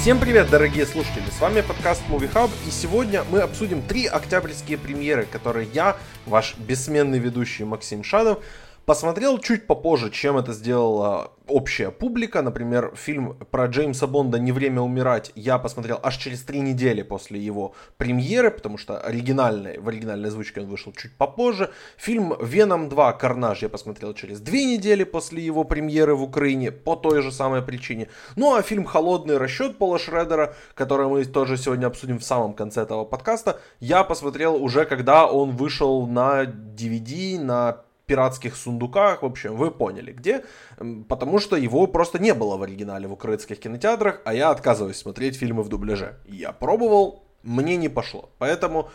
Всем привет, дорогие слушатели! С вами подкаст Movie Hub, и сегодня мы обсудим три октябрьские премьеры, которые я, ваш бессменный ведущий Максим Шадов, Посмотрел чуть попозже, чем это сделала общая публика. Например, фильм про Джеймса Бонда «Не время умирать» я посмотрел аж через три недели после его премьеры, потому что оригинальный, в оригинальной озвучке он вышел чуть попозже. Фильм «Веном 2. Карнаж» я посмотрел через две недели после его премьеры в Украине по той же самой причине. Ну а фильм «Холодный расчет» Пола Шредера, который мы тоже сегодня обсудим в самом конце этого подкаста, я посмотрел уже когда он вышел на DVD, на пиратских сундуках, в общем, вы поняли где, потому что его просто не было в оригинале в украинских кинотеатрах, а я отказываюсь смотреть фильмы в дубляже. Я пробовал, мне не пошло, поэтому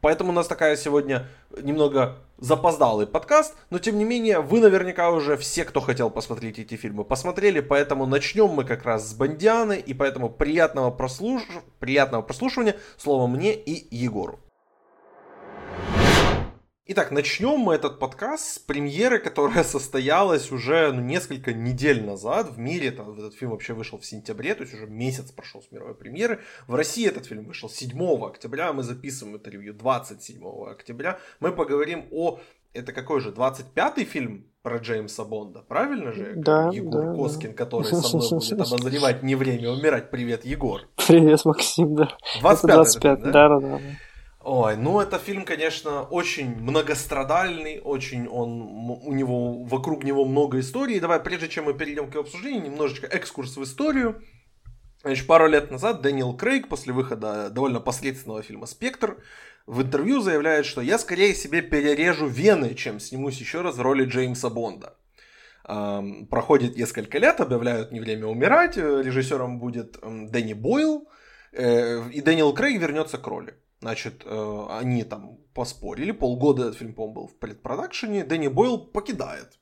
Поэтому у нас такая сегодня немного запоздалый подкаст, но тем не менее вы наверняка уже все, кто хотел посмотреть эти фильмы, посмотрели, поэтому начнем мы как раз с Бондианы, и поэтому приятного, прослуш... приятного прослушивания, слово мне и Егору. Итак, начнем мы этот подкаст с премьеры, которая состоялась уже ну, несколько недель назад в мире. Там, этот фильм вообще вышел в сентябре, то есть уже месяц прошел с мировой премьеры. В России этот фильм вышел 7 октября, мы записываем это ревью 27 октября. Мы поговорим о... Это какой же, 25-й фильм про Джеймса Бонда, правильно же? Да, Егор да, Коскин, который со мной будет обозревать «Не время умирать». Привет, Егор. Привет, Максим, да. 25 25 да? Да, да, да. Ой, ну это фильм, конечно, очень многострадальный, очень он, у него, вокруг него много историй. Давай, прежде чем мы перейдем к его обсуждению, немножечко экскурс в историю. Значит, пару лет назад Дэниел Крейг после выхода довольно посредственного фильма «Спектр» в интервью заявляет, что я скорее себе перережу вены, чем снимусь еще раз в роли Джеймса Бонда. Проходит несколько лет, объявляют «Не время умирать», режиссером будет Дэнни Бойл, э, и Дэниел Крейг вернется к роли. Значит, э, они там поспорили, полгода этот фильм, по-моему, был в предпродакшене, Дэнни Бойл покидает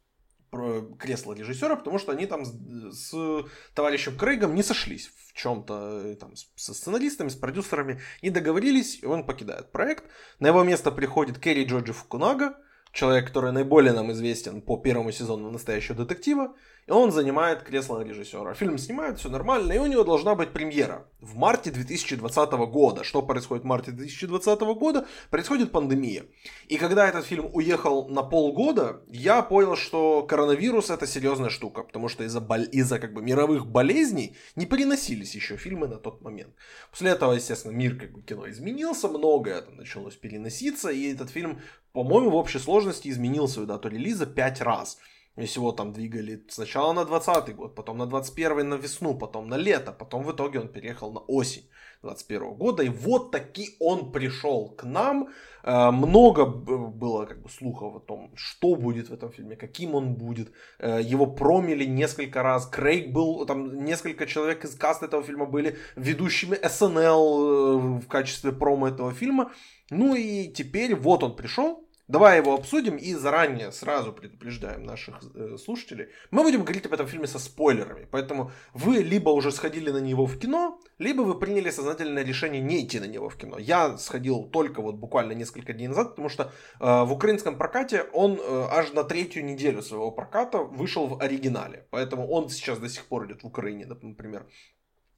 кресло режиссера, потому что они там с, с товарищем Крейгом не сошлись в чем-то э, там со сценаристами, с продюсерами, не договорились, и он покидает проект. На его место приходит Керри Джорджи Фукунага, человек, который наиболее нам известен по первому сезону «Настоящего детектива», и он занимает кресло режиссера. Фильм снимают, все нормально, и у него должна быть премьера в марте 2020 года. Что происходит в марте 2020 года? Происходит пандемия. И когда этот фильм уехал на полгода, я понял, что коронавирус это серьезная штука, потому что из-за, бол- из-за как бы мировых болезней не переносились еще фильмы на тот момент. После этого, естественно, мир как бы кино изменился, многое там началось переноситься, и этот фильм, по-моему, в общей сложности изменил свою дату релиза пять раз. Если его там двигали сначала на 20 год, потом на 21 на весну, потом на лето, потом в итоге он переехал на осень 21 года. И вот таки он пришел к нам. Э, много было как бы слухов о том, что будет в этом фильме, каким он будет. Э, его промили несколько раз. Крейг был, там несколько человек из каста этого фильма были ведущими СНЛ э, в качестве промо этого фильма. Ну и теперь вот он пришел, Давай его обсудим и заранее сразу предупреждаем наших э, слушателей. Мы будем говорить об этом фильме со спойлерами, поэтому вы либо уже сходили на него в кино, либо вы приняли сознательное решение не идти на него в кино. Я сходил только вот буквально несколько дней назад, потому что э, в украинском прокате он э, аж на третью неделю своего проката вышел в оригинале, поэтому он сейчас до сих пор идет в Украине, например,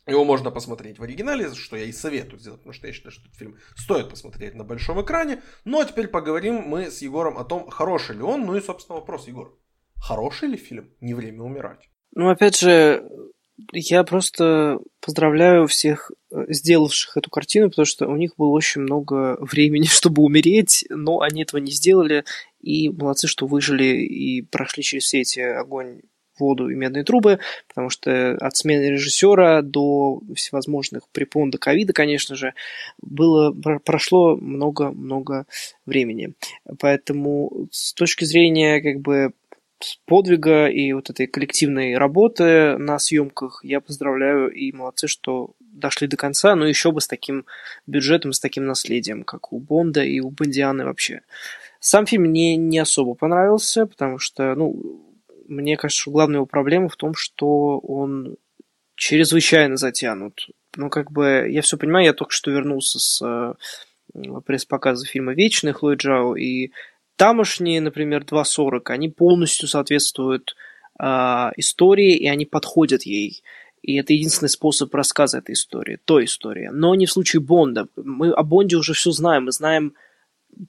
его можно посмотреть в оригинале, что я и советую сделать, потому что я считаю, что этот фильм стоит посмотреть на большом экране. Ну а теперь поговорим мы с Егором о том, хороший ли он. Ну и, собственно, вопрос, Егор. Хороший ли фильм «Не время умирать»? Ну, опять же, я просто поздравляю всех э, сделавших эту картину, потому что у них было очень много времени, чтобы умереть, но они этого не сделали, и молодцы, что выжили и прошли через все эти огонь воду и медные трубы, потому что от смены режиссера до всевозможных препон до ковида, конечно же, было, прошло много-много времени. Поэтому с точки зрения как бы подвига и вот этой коллективной работы на съемках я поздравляю и молодцы, что дошли до конца, но еще бы с таким бюджетом, с таким наследием, как у Бонда и у Бондианы вообще. Сам фильм мне не особо понравился, потому что, ну, мне кажется, что главная его проблема в том, что он чрезвычайно затянут. Ну, как бы, я все понимаю, я только что вернулся с э, пресс-показа фильма «Вечный» Хлои Джао, и тамошние, например, 2.40, они полностью соответствуют э, истории, и они подходят ей. И это единственный способ рассказа этой истории, той истории. Но не в случае Бонда. Мы о Бонде уже все знаем. Мы знаем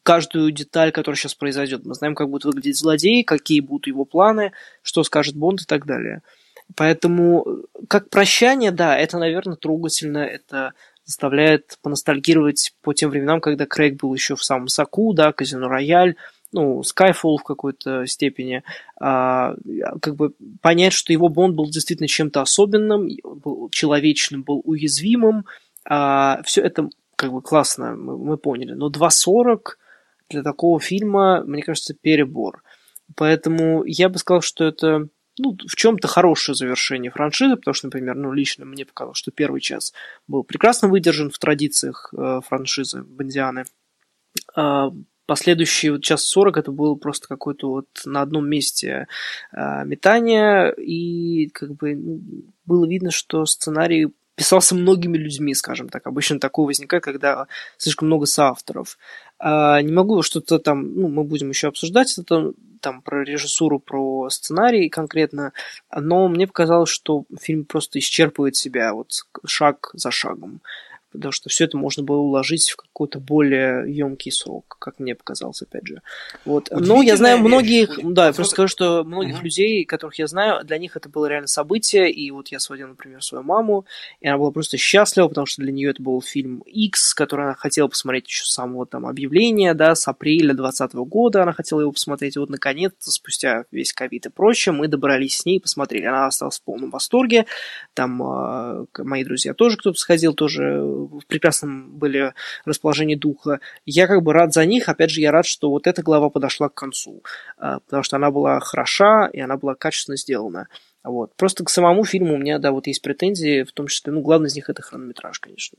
каждую деталь, которая сейчас произойдет. Мы знаем, как будет выглядеть злодей, какие будут его планы, что скажет Бонд и так далее. Поэтому, как прощание, да, это, наверное, трогательно, это заставляет поностальгировать по тем временам, когда Крейг был еще в самом соку, да, Казино Рояль, ну, Skyfall в какой-то степени, а, как бы понять, что его Бонд был действительно чем-то особенным, был человечным, был уязвимым, а, все это как бы классно, мы, мы поняли, но 2.40 для такого фильма, мне кажется, перебор. Поэтому я бы сказал, что это ну, в чем-то хорошее завершение франшизы, потому что, например, ну, лично мне показалось, что первый час был прекрасно выдержан в традициях э, франшизы Бондианы. А последующий вот час сорок это было просто какое-то вот на одном месте э, метание, и как бы было видно, что сценарий писался многими людьми, скажем так. Обычно такое возникает, когда слишком много соавторов. А, не могу что-то там, ну, мы будем еще обсуждать это, там, про режиссуру, про сценарий конкретно, но мне показалось, что фильм просто исчерпывает себя вот шаг за шагом потому что все это можно было уложить в какой-то более емкий срок, как мне показалось, опять же. Вот. Но я знаю многих, вещь. да, я просто скажу, что многих угу. людей, которых я знаю, для них это было реально событие, и вот я сводил, например, свою маму, и она была просто счастлива, потому что для нее это был фильм X, который она хотела посмотреть еще с самого там объявления, да, с апреля 2020 года она хотела его посмотреть, и вот наконец-то, спустя весь ковид и прочее, мы добрались с ней и посмотрели. Она осталась в полном восторге, там э, мои друзья тоже кто-то сходил, тоже в прекрасном были расположении духа. Я как бы рад за них. Опять же, я рад, что вот эта глава подошла к концу. А, потому что она была хороша, и она была качественно сделана. Вот. Просто к самому фильму у меня, да, вот есть претензии, в том числе, ну, главный из них это хронометраж, конечно.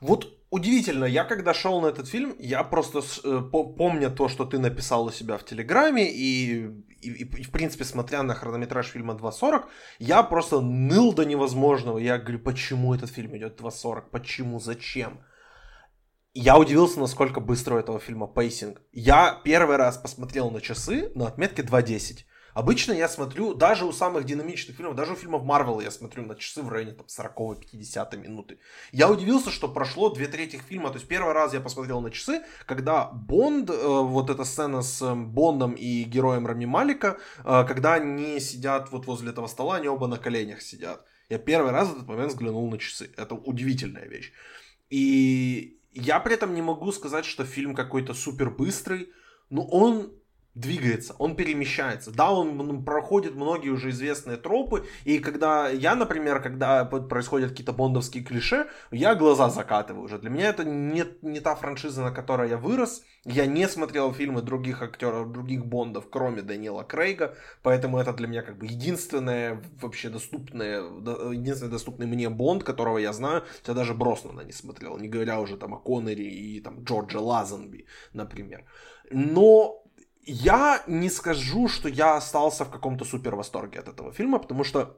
Вот удивительно, я когда шел на этот фильм, я просто э, помня то, что ты написал у себя в Телеграме, и, и, и в принципе, смотря на хронометраж фильма 2.40, я просто ныл до невозможного. Я говорю, почему этот фильм идет 2.40? Почему? Зачем? Я удивился, насколько быстро у этого фильма pacing. Я первый раз посмотрел на часы на отметке 2.10. Обычно я смотрю, даже у самых динамичных фильмов, даже у фильмов Марвел я смотрю на часы в районе там, 40-50 минуты. Я удивился, что прошло две трети фильма. То есть первый раз я посмотрел на часы, когда Бонд, э, вот эта сцена с э, Бондом и героем Рами Малика, э, когда они сидят вот возле этого стола, они оба на коленях сидят. Я первый раз в этот момент взглянул на часы. Это удивительная вещь. И я при этом не могу сказать, что фильм какой-то супер быстрый. Но он двигается, он перемещается. Да, он проходит многие уже известные тропы, и когда я, например, когда происходят какие-то бондовские клише, я глаза закатываю уже. Для меня это не, не та франшиза, на которой я вырос. Я не смотрел фильмы других актеров, других бондов, кроме Даниэла Крейга, поэтому это для меня как бы единственное вообще доступное, единственный доступный мне бонд, которого я знаю. Я даже Броснана не смотрел, не говоря уже там о Коннере и там Джорджа Лазенби, например. Но я не скажу, что я остался в каком-то супер восторге от этого фильма, потому что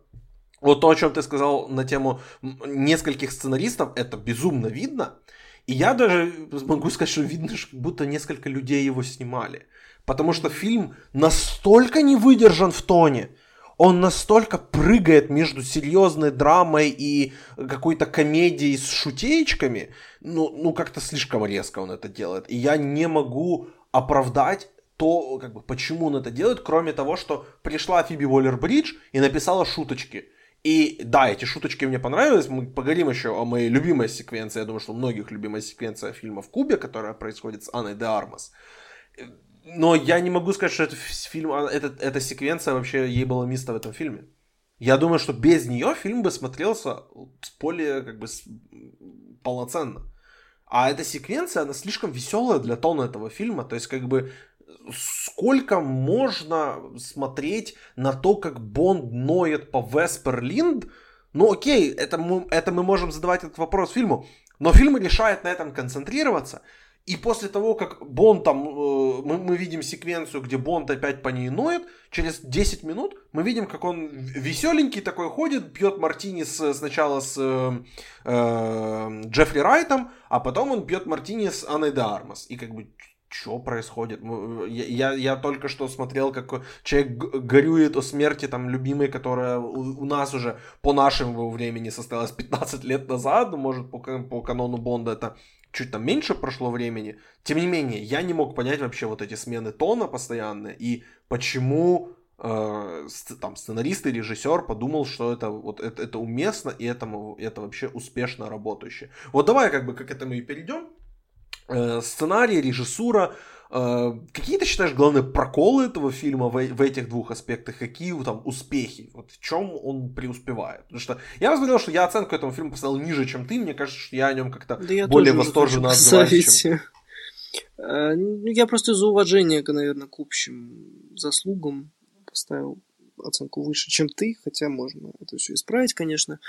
вот то, о чем ты сказал на тему нескольких сценаристов, это безумно видно. И я даже могу сказать, что видно, что будто несколько людей его снимали. Потому что фильм настолько не выдержан в тоне, он настолько прыгает между серьезной драмой и какой-то комедией с шутеечками, ну, ну как-то слишком резко он это делает. И я не могу оправдать то, как бы, почему он это делает, кроме того, что пришла Фиби Уоллер-Бридж и написала шуточки. И да, эти шуточки мне понравились. Мы поговорим еще о моей любимой секвенции. Я думаю, что у многих любимая секвенция фильма в Кубе, которая происходит с Анной де Армас. Но я не могу сказать, что это фильм, а, это, эта секвенция вообще ей было место в этом фильме. Я думаю, что без нее фильм бы смотрелся более как бы полноценно. А эта секвенция, она слишком веселая для тона этого фильма. То есть, как бы, сколько можно смотреть на то, как Бонд ноет по Весперлинд? Ну окей, это мы, это мы можем задавать этот вопрос фильму, но фильм решает на этом концентрироваться. И после того, как Бонд там, э, мы, мы видим секвенцию, где Бонд опять по ней ноет, через 10 минут мы видим, как он веселенький такой ходит, пьет мартини с, сначала с э, э, Джеффри Райтом, а потом он пьет мартини с Анной де Армас. И как бы что происходит? Я, я, я только что смотрел, как человек горюет о смерти там любимой, которая у, у нас уже по нашему времени состоялась 15 лет назад, может, по, по канону Бонда это чуть там меньше прошло времени. Тем не менее, я не мог понять вообще вот эти смены тона постоянные и почему э, там сценарист и режиссер подумал, что это вот это, это уместно и это, это вообще успешно работающее. Вот давай как бы к этому и перейдем. Э, сценарий, режиссура. Э, какие ты считаешь главные проколы этого фильма в, в этих двух аспектах? Какие там успехи? Вот в чем он преуспевает? Потому что я посмотрел, что я оценку этому фильму поставил ниже, чем ты. Мне кажется, что я о нем как-то да более восторженно отзываюсь, чем... Э, ну, я просто из уважения, наверное, к общим заслугам поставил оценку выше, чем ты, хотя можно это все исправить, конечно.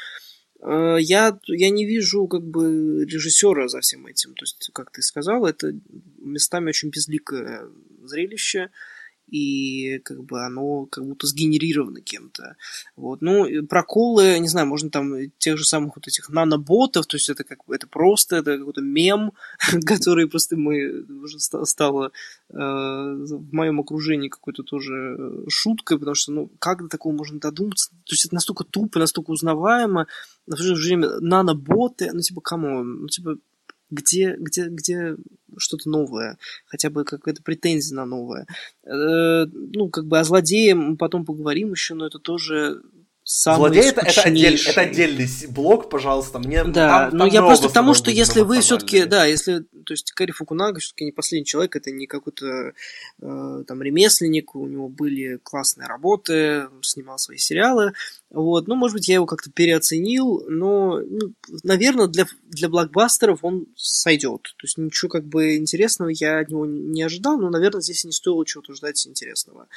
Я, я не вижу как бы режиссера за всем этим. То есть, как ты сказал, это местами очень безликое зрелище и как бы оно как будто сгенерировано кем-то. Вот. Ну, проколы, не знаю, можно там тех же самых вот этих наноботов, то есть это как это просто, это какой-то мем, который просто мы уже стало э, в моем окружении какой-то тоже шуткой, потому что, ну, как до такого можно додуматься? То есть это настолько тупо, настолько узнаваемо, но в же время наноботы, ну, типа, кому? Ну, типа, где, где, где что-то новое, хотя бы какая-то претензия на новое. Э, ну, как бы о злодее мы потом поговорим еще, но это тоже самый Злодей это, это, отдель, это отдельный блок, пожалуйста. Мне да, там, но там я просто к тому, что если вы все-таки, да, если, то есть Кэрри Фукунага все-таки не последний человек, это не какой-то э, там ремесленник, у него были классные работы, снимал свои сериалы, вот, ну, может быть, я его как-то переоценил, но, ну, наверное, для, для блокбастеров он сойдет. То есть ничего как бы интересного я от него не ожидал, но, наверное, здесь не стоило чего-то ждать интересного.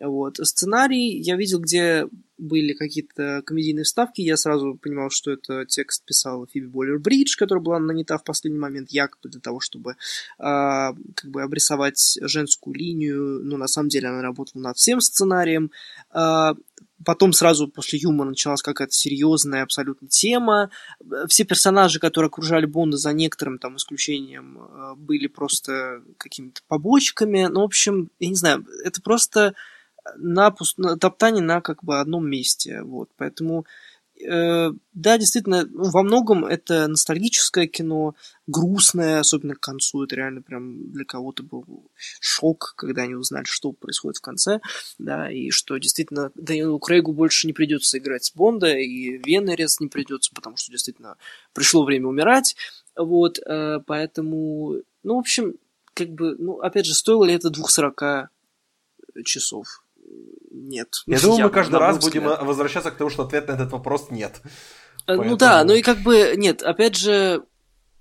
Вот. Сценарий я видел, где были какие-то комедийные вставки, я сразу понимал, что это текст писал Фиби Боллер Бридж, которая была нанята в последний момент якобы для того, чтобы э, как бы обрисовать женскую линию, но на самом деле она работала над всем сценарием. Э, Потом сразу после юмора началась какая-то серьезная абсолютно тема. Все персонажи, которые окружали Бонда, за некоторым там исключением, э, были просто какими-то побочками. Ну, в общем, я не знаю, это просто на, на топтание на как бы одном месте. Вот. Поэтому да, действительно, ну, во многом это ностальгическое кино, грустное, особенно к концу. Это реально прям для кого-то был шок, когда они узнали, что происходит в конце, да, и что действительно Дэниелу Крейгу больше не придется играть Бонда, и Венерес не придется, потому что действительно пришло время умирать. Вот, э, поэтому, ну, в общем, как бы, ну, опять же, стоило ли это 240 часов? Нет. Я думаю, мы каждый раз будем возвращаться к тому, что ответ на этот вопрос нет. Поэтому... Э, ну да, ну и как бы, нет, опять же,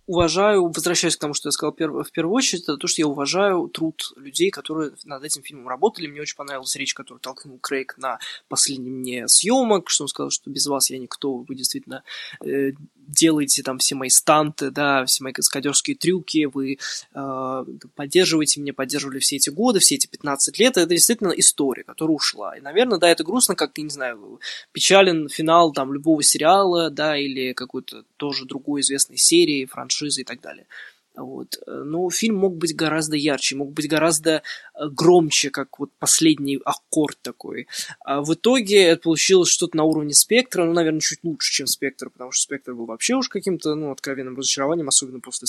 уважаю, возвращаясь к тому, что я сказал в первую очередь, это то, что я уважаю труд людей, которые над этим фильмом работали. Мне очень понравилась речь, которую толкнул Крейг на последнем мне съемок, что он сказал, что без вас я никто, вы действительно э, делаете там все мои станты, да, все мои каскадерские трюки, вы э, поддерживаете меня, поддерживали все эти годы, все эти 15 лет, это действительно история, которая ушла. И, наверное, да, это грустно, как, не знаю, печален финал там любого сериала, да, или какой-то тоже другой известной серии, франшизы и так далее. Вот. Но фильм мог быть гораздо ярче, мог быть гораздо э, громче, как вот последний аккорд такой. А в итоге это получилось что-то на уровне спектра, ну, наверное, чуть лучше, чем спектр, потому что спектр был вообще уж каким-то, ну, откровенным разочарованием, особенно после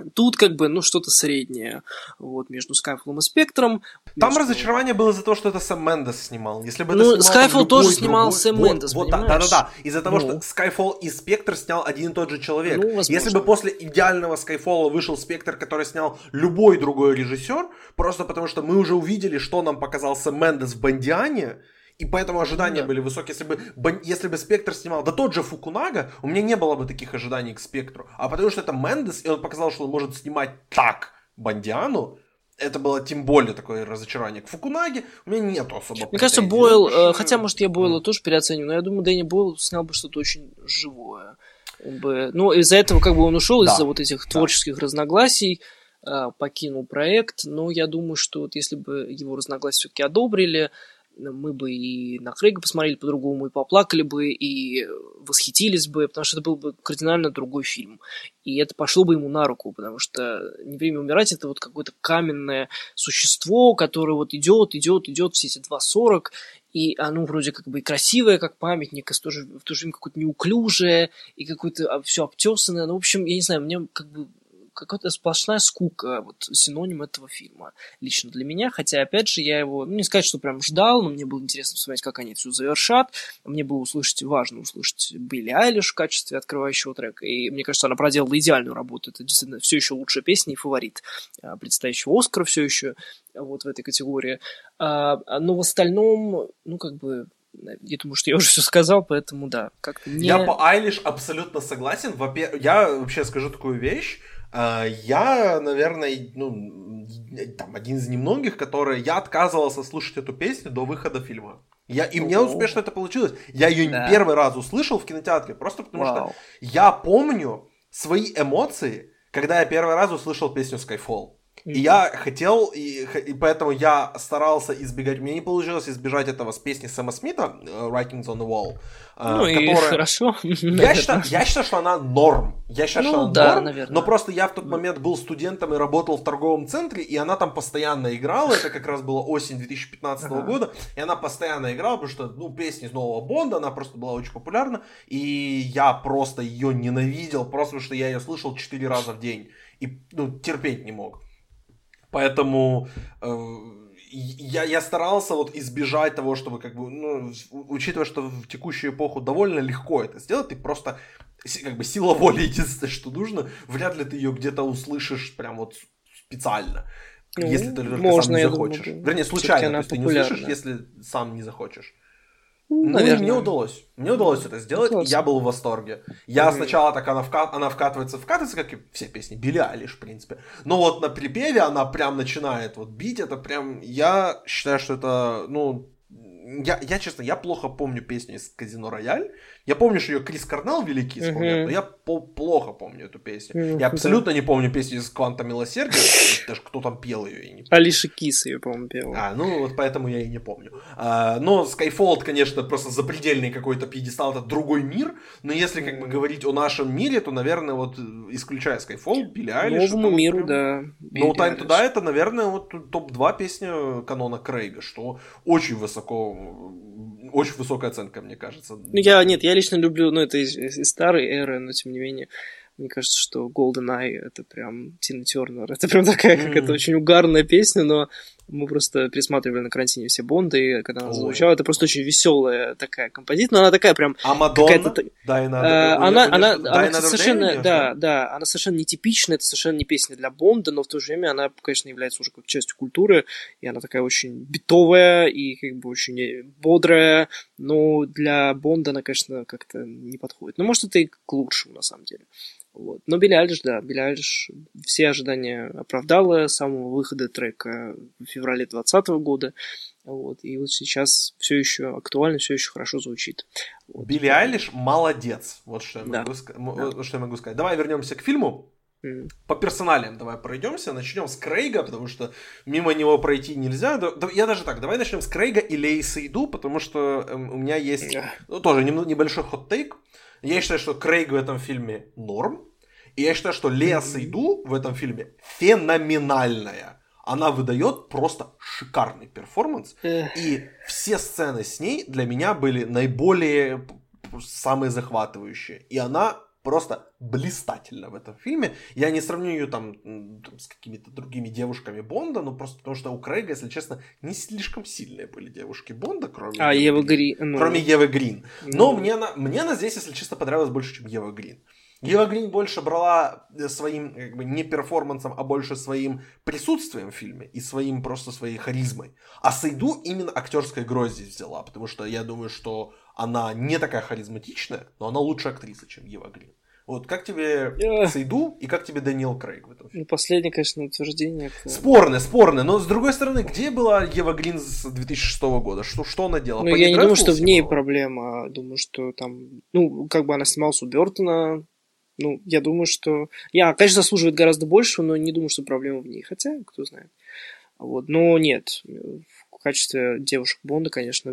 Скайфола. Тут как бы, ну, что-то среднее вот, между Skyfall и Спектром. Там между... разочарование было из-за того, что это Сэм Мендес снимал. Если бы ну, Skyfall тоже снимал другой... Сэм вот, Мендес, вот, Да-да-да, из-за того, ну. что Skyfall и Спектр снял один и тот же человек. Ну, Если бы после идеального Skyfall вышел Спектр, который снял любой другой режиссер, просто потому что мы уже увидели, что нам показал Сэм Мендес в Бандиане, и поэтому ожидания да. были высокие. Если бы, если бы Спектр снимал, да тот же Фукунага, у меня не было бы таких ожиданий к Спектру. А потому что это Мендес, и он показал, что он может снимать так Бандиану, это было тем более такое разочарование. К Фукунаге у меня нет особо Мне кажется, Бойл, э, хотя, может, я Бойла mm. тоже переоцениваю, но я думаю, Дэнни Бойл снял бы что-то очень живое. бы, ну, из-за этого как бы он ушел, да. из-за вот этих да. творческих разногласий, э, покинул проект, но я думаю, что вот если бы его разногласия все-таки одобрили, мы бы и на Крейга посмотрели по-другому, и поплакали бы, и восхитились бы, потому что это был бы кардинально другой фильм. И это пошло бы ему на руку, потому что «Не время умирать» — это вот какое-то каменное существо, которое вот идет, идет, идет все эти 2.40, и оно вроде как бы и красивое, как памятник, и в то же, в то же время какое-то неуклюжее, и какое-то а, все обтесанное. Ну, в общем, я не знаю, мне как бы какая-то сплошная скука, вот синоним этого фильма лично для меня, хотя, опять же, я его, ну, не сказать, что прям ждал, но мне было интересно посмотреть, как они все завершат, мне было услышать, важно услышать Билли Айлиш в качестве открывающего трека, и мне кажется, она проделала идеальную работу, это действительно все еще лучшая песня и фаворит а, предстоящего Оскара все еще вот в этой категории, а, но в остальном, ну, как бы, я думаю, что я уже все сказал, поэтому да, как-то не... Я по Айлиш абсолютно согласен. Во-первых, я вообще скажу такую вещь. А, я, наверное, ну, там, один из немногих, которые... Я отказывался слушать эту песню до выхода фильма. Я, и мне успешно это получилось. Я ее да. первый раз услышал в кинотеатре, просто потому Вау. что я помню свои эмоции, когда я первый раз услышал песню Skyfall. И я хотел, и, и поэтому я старался избегать, мне не получилось избежать этого с песни Сэма Смита, э, Writings on the Wall. Э, ну которая... и хорошо. Я считаю, я считаю, что она норм. Я считаю, ну, что она да, норм, наверное. но просто я в тот момент был студентом и работал в торговом центре, и она там постоянно играла, это как раз была осень 2015 ага. года, и она постоянно играла, потому что, ну, песни из нового Бонда, она просто была очень популярна, и я просто ее ненавидел, просто потому что я ее слышал 4 раза в день, и, ну, терпеть не мог. Поэтому э, я, я старался вот избежать того, чтобы как бы, ну, учитывая, что в текущую эпоху довольно легко это сделать, ты просто как бы сила воли единственное, что нужно, вряд ли ты ее где-то услышишь прям вот специально. Ну, если ты только можно, сам не захочешь. Думаю, Вернее, случайно, то есть ты не услышишь, если сам не захочешь. Ну, Наверное. мне удалось. Мне удалось это сделать, и я был в восторге. Я сначала так, она, вка... она вкатывается, вкатывается, как и все песни, Билли Айлиш, в принципе. Но вот на припеве она прям начинает вот бить, это прям, я считаю, что это, ну, я, я, честно, я плохо помню песню из Казино Рояль. Я помню, что ее Крис Карнал великий исполняет, но я по- плохо помню эту песню. Uh-huh. Я абсолютно не помню песню из Кванта Милосердия, даже кто там пел ее. Я не Алиша Кис ее, по-моему, пела. А, ну вот поэтому я и не помню. А, но Skyfall, конечно, просто запредельный какой-то пьедестал, это другой мир. Но если как бы говорить о нашем мире, то, наверное, вот исключая Skyfall, Билли Айлиш. Новому миру, да. No Time to Die это, наверное, вот топ-2 песня канона Крейга, что очень высоко очень высокая оценка, мне кажется. Ну, я, нет, я лично люблю, ну, это из, из старой эры, но тем не менее, мне кажется, что Golden Eye это прям Тина Тернер. Это прям такая, как mm. это очень угарная песня, но мы просто пересматривали на карантине все Бонды, и когда она звучала, это просто очень веселая такая композиция, но она такая прям... А Мадонна? Да, и надо, э, она, она, она совершенно, да, да, она совершенно нетипичная, это совершенно не песня для Бонда, но в то же время она, конечно, является уже как частью культуры, и она такая очень битовая и как бы очень бодрая, но для Бонда она, конечно, как-то не подходит. Но может это и к лучшему, на самом деле. Вот. Но Билли Айлиш, да, Билли Айлиш все ожидания оправдала с самого выхода трека в феврале 2020 года. Вот. И вот сейчас все еще актуально, все еще хорошо звучит. Вот. Билли Айлиш молодец. Вот что я, да. могу, да. Что я могу сказать. Давай вернемся к фильму. По персоналиям давай пройдемся. Начнем с Крейга, потому что мимо него пройти нельзя. Я даже так, давай начнем с Крейга и Леи Сейду, потому что эм, у меня есть ну, тоже небольшой hot take. Я считаю, что Крейг в этом фильме норм. И я считаю, что Лея Сейду в этом фильме феноменальная. Она выдает просто шикарный перформанс. И все сцены с ней для меня были наиболее самые захватывающие. И она просто блистательна в этом фильме. Я не сравню ее там, с какими-то другими девушками Бонда, ну просто потому что у Крейга, если честно, не слишком сильные были девушки Бонда, кроме а, Евы Грин. Ну... Кроме Евы Грин. Но ну... мне, она, мне она здесь, если честно, понравилась больше, чем Ева Грин. Ева Грин больше брала э, своим, как бы, не перформансом, а больше своим присутствием в фильме и своим, просто своей харизмой. А Сейду именно актерской игрой здесь взяла, потому что я думаю, что она не такая харизматичная, но она лучше актриса, чем Ева Грин. Вот как тебе yeah. Сейду и как тебе Даниэл Крейг в этом фильме? Ну, последнее, конечно, утверждение. Спорное, спорное. Но, с другой стороны, где была Ева Грин с 2006 года? Что, что она делала? Ну, я не думаю, что в ней проблема. Думаю, что там... Ну, как бы она снималась у Бертона. Ну, я думаю, что... Я, конечно, заслуживает гораздо больше, но не думаю, что проблема в ней. Хотя, кто знает. Вот. Но нет, в качестве девушек Бонда, конечно,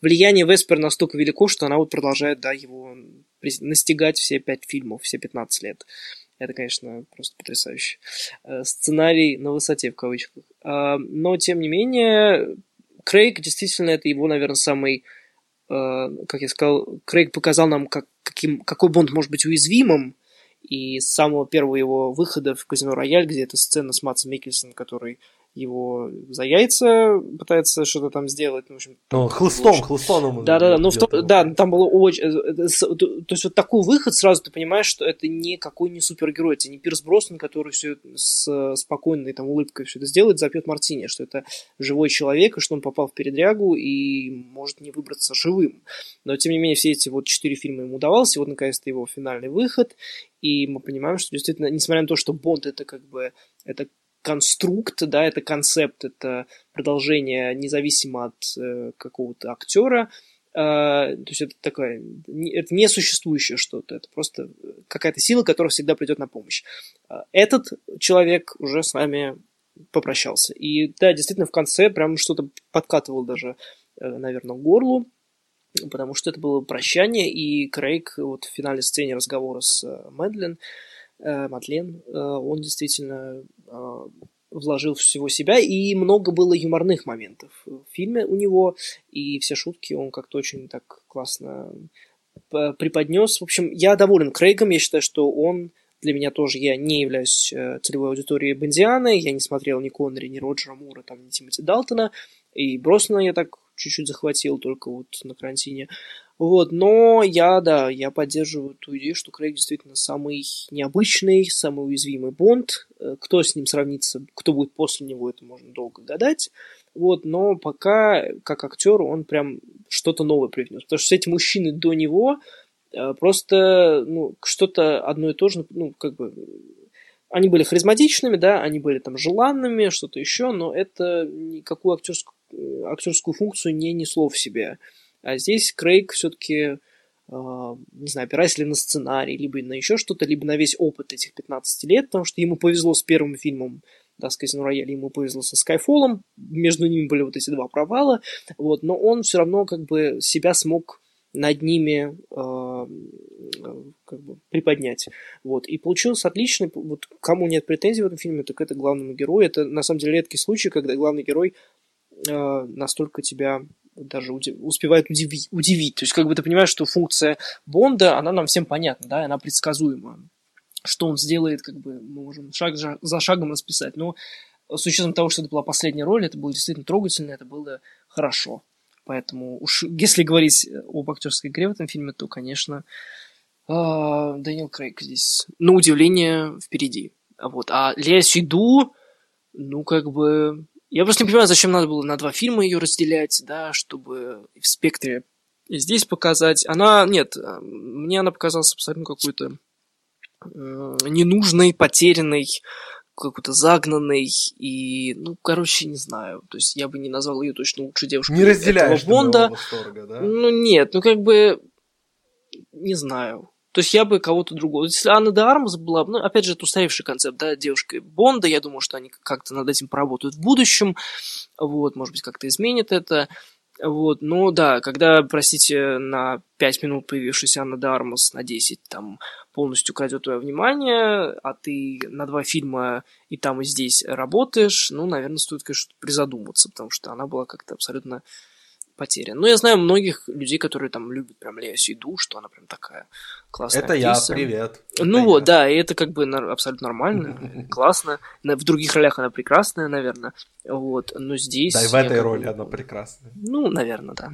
влияние Веспер настолько велико, что она вот продолжает, да, его настигать все пять фильмов, все 15 лет. Это, конечно, просто потрясающе. Э, сценарий на высоте, в кавычках. А, но, тем не менее, Крейг действительно это его, наверное, самый, как я сказал, Крейг показал нам, как, каким, какой Бонд может быть уязвимым, и с самого первого его выхода в казино Рояль, где эта сцена с Матсом Микельсоном, который его за яйца пытается что-то там сделать. Ну, в общем, ну хлыстом, очень... хлыстом ему. Да, да, да. Но в том, да, там было очень. Э, э, то есть вот такой выход сразу ты понимаешь, что это никакой не супергерой, это не Пирс Броснан, который все с спокойной там улыбкой все это сделает, запьет Мартини, что это живой человек, и что он попал в передрягу и может не выбраться живым. Но тем не менее все эти вот четыре фильма ему удавалось, и вот наконец-то его финальный выход, и мы понимаем, что действительно, несмотря на то, что Бонд это как бы это конструкт, да, это концепт, это продолжение независимо от э, какого-то актера. Э, то есть это такое, это несуществующее что-то, это просто какая-то сила, которая всегда придет на помощь. Э, этот человек уже с нами попрощался. И да, действительно, в конце прям что-то подкатывал даже, э, наверное, горлу, потому что это было прощание, и Крейг вот в финале сцене разговора с э, Мэдлин, э, Мадлен, э, он действительно э, вложил всего себя, и много было юморных моментов в фильме у него, и все шутки он как-то очень так классно преподнес. В общем, я доволен Крейгом, я считаю, что он для меня тоже, я не являюсь э, целевой аудиторией Бендиана, я не смотрел ни Коннери, ни Роджера Мура, там, ни Тимоти Далтона, и Броснана я так чуть-чуть захватил только вот на карантине. Вот, но я, да, я поддерживаю ту идею, что Крейг действительно самый необычный, самый уязвимый Бонд. Э, кто с ним сравнится, кто будет после него, это можно долго гадать. Вот, но пока, как актер, он прям что-то новое привнес. Потому что все эти мужчины до него э, просто, ну, что-то одно и то же, ну, как бы, они были харизматичными, да, они были там желанными, что-то еще, но это никакую актерскую, актерскую функцию не несло в себе. А здесь Крейг все-таки, а, не знаю, опираясь ли на сценарий, либо на еще что-то, либо на весь опыт этих 15 лет, потому что ему повезло с первым фильмом, да, с Казино Рояль, ему повезло со Скайфолом, между ними были вот эти два провала, вот, но он все равно как бы себя смог над ними э, как бы приподнять. Вот. И получилось отлично. Вот кому нет претензий в этом фильме, так это главному герою. Это на самом деле редкий случай, когда главный герой настолько тебя даже удив... успевает удивить, удивить. То есть, как бы ты понимаешь, что функция Бонда, она нам всем понятна, да, она предсказуема. Что он сделает, как бы мы можем шаг за шагом расписать. Но с учетом того, что это была последняя роль, это было действительно трогательно, это было хорошо. Поэтому уж если говорить об актерской игре в этом фильме, то, конечно, а, Дэниел Крейг здесь, на удивление, впереди. Вот. А Лея Сиду, ну, как бы, я просто не понимаю, зачем надо было на два фильма ее разделять, да, чтобы в спектре здесь показать. Она, нет, э, мне она показалась абсолютно какой-то э, ненужной, потерянной, какой-то загнанной и, ну, короче, не знаю. То есть я бы не назвал ее точно лучшей девушкой Не разделяешь этого Бонда. восторга, да? Ну, нет, ну, как бы, не знаю. То есть я бы кого-то другого. Если Анна де Армас была, ну, опять же, это устаревший концепт, да, девушка Бонда, я думаю, что они как-то над этим поработают в будущем, вот, может быть, как-то изменят это, вот, но да, когда, простите, на 5 минут появившаяся Анна де Армас на 10 там полностью крадет твое внимание, а ты на два фильма и там, и здесь работаешь, ну, наверное, стоит, конечно, призадуматься, потому что она была как-то абсолютно потерян. Но я знаю многих людей, которые там любят прям Лео Сейду, что она прям такая классная Это актриса. я, привет. Ну это вот, я. да, и это как бы абсолютно нормально, классно. В других ролях она прекрасная, наверное. Вот, но здесь... Да, и в этой роли она прекрасная. Ну, наверное, да.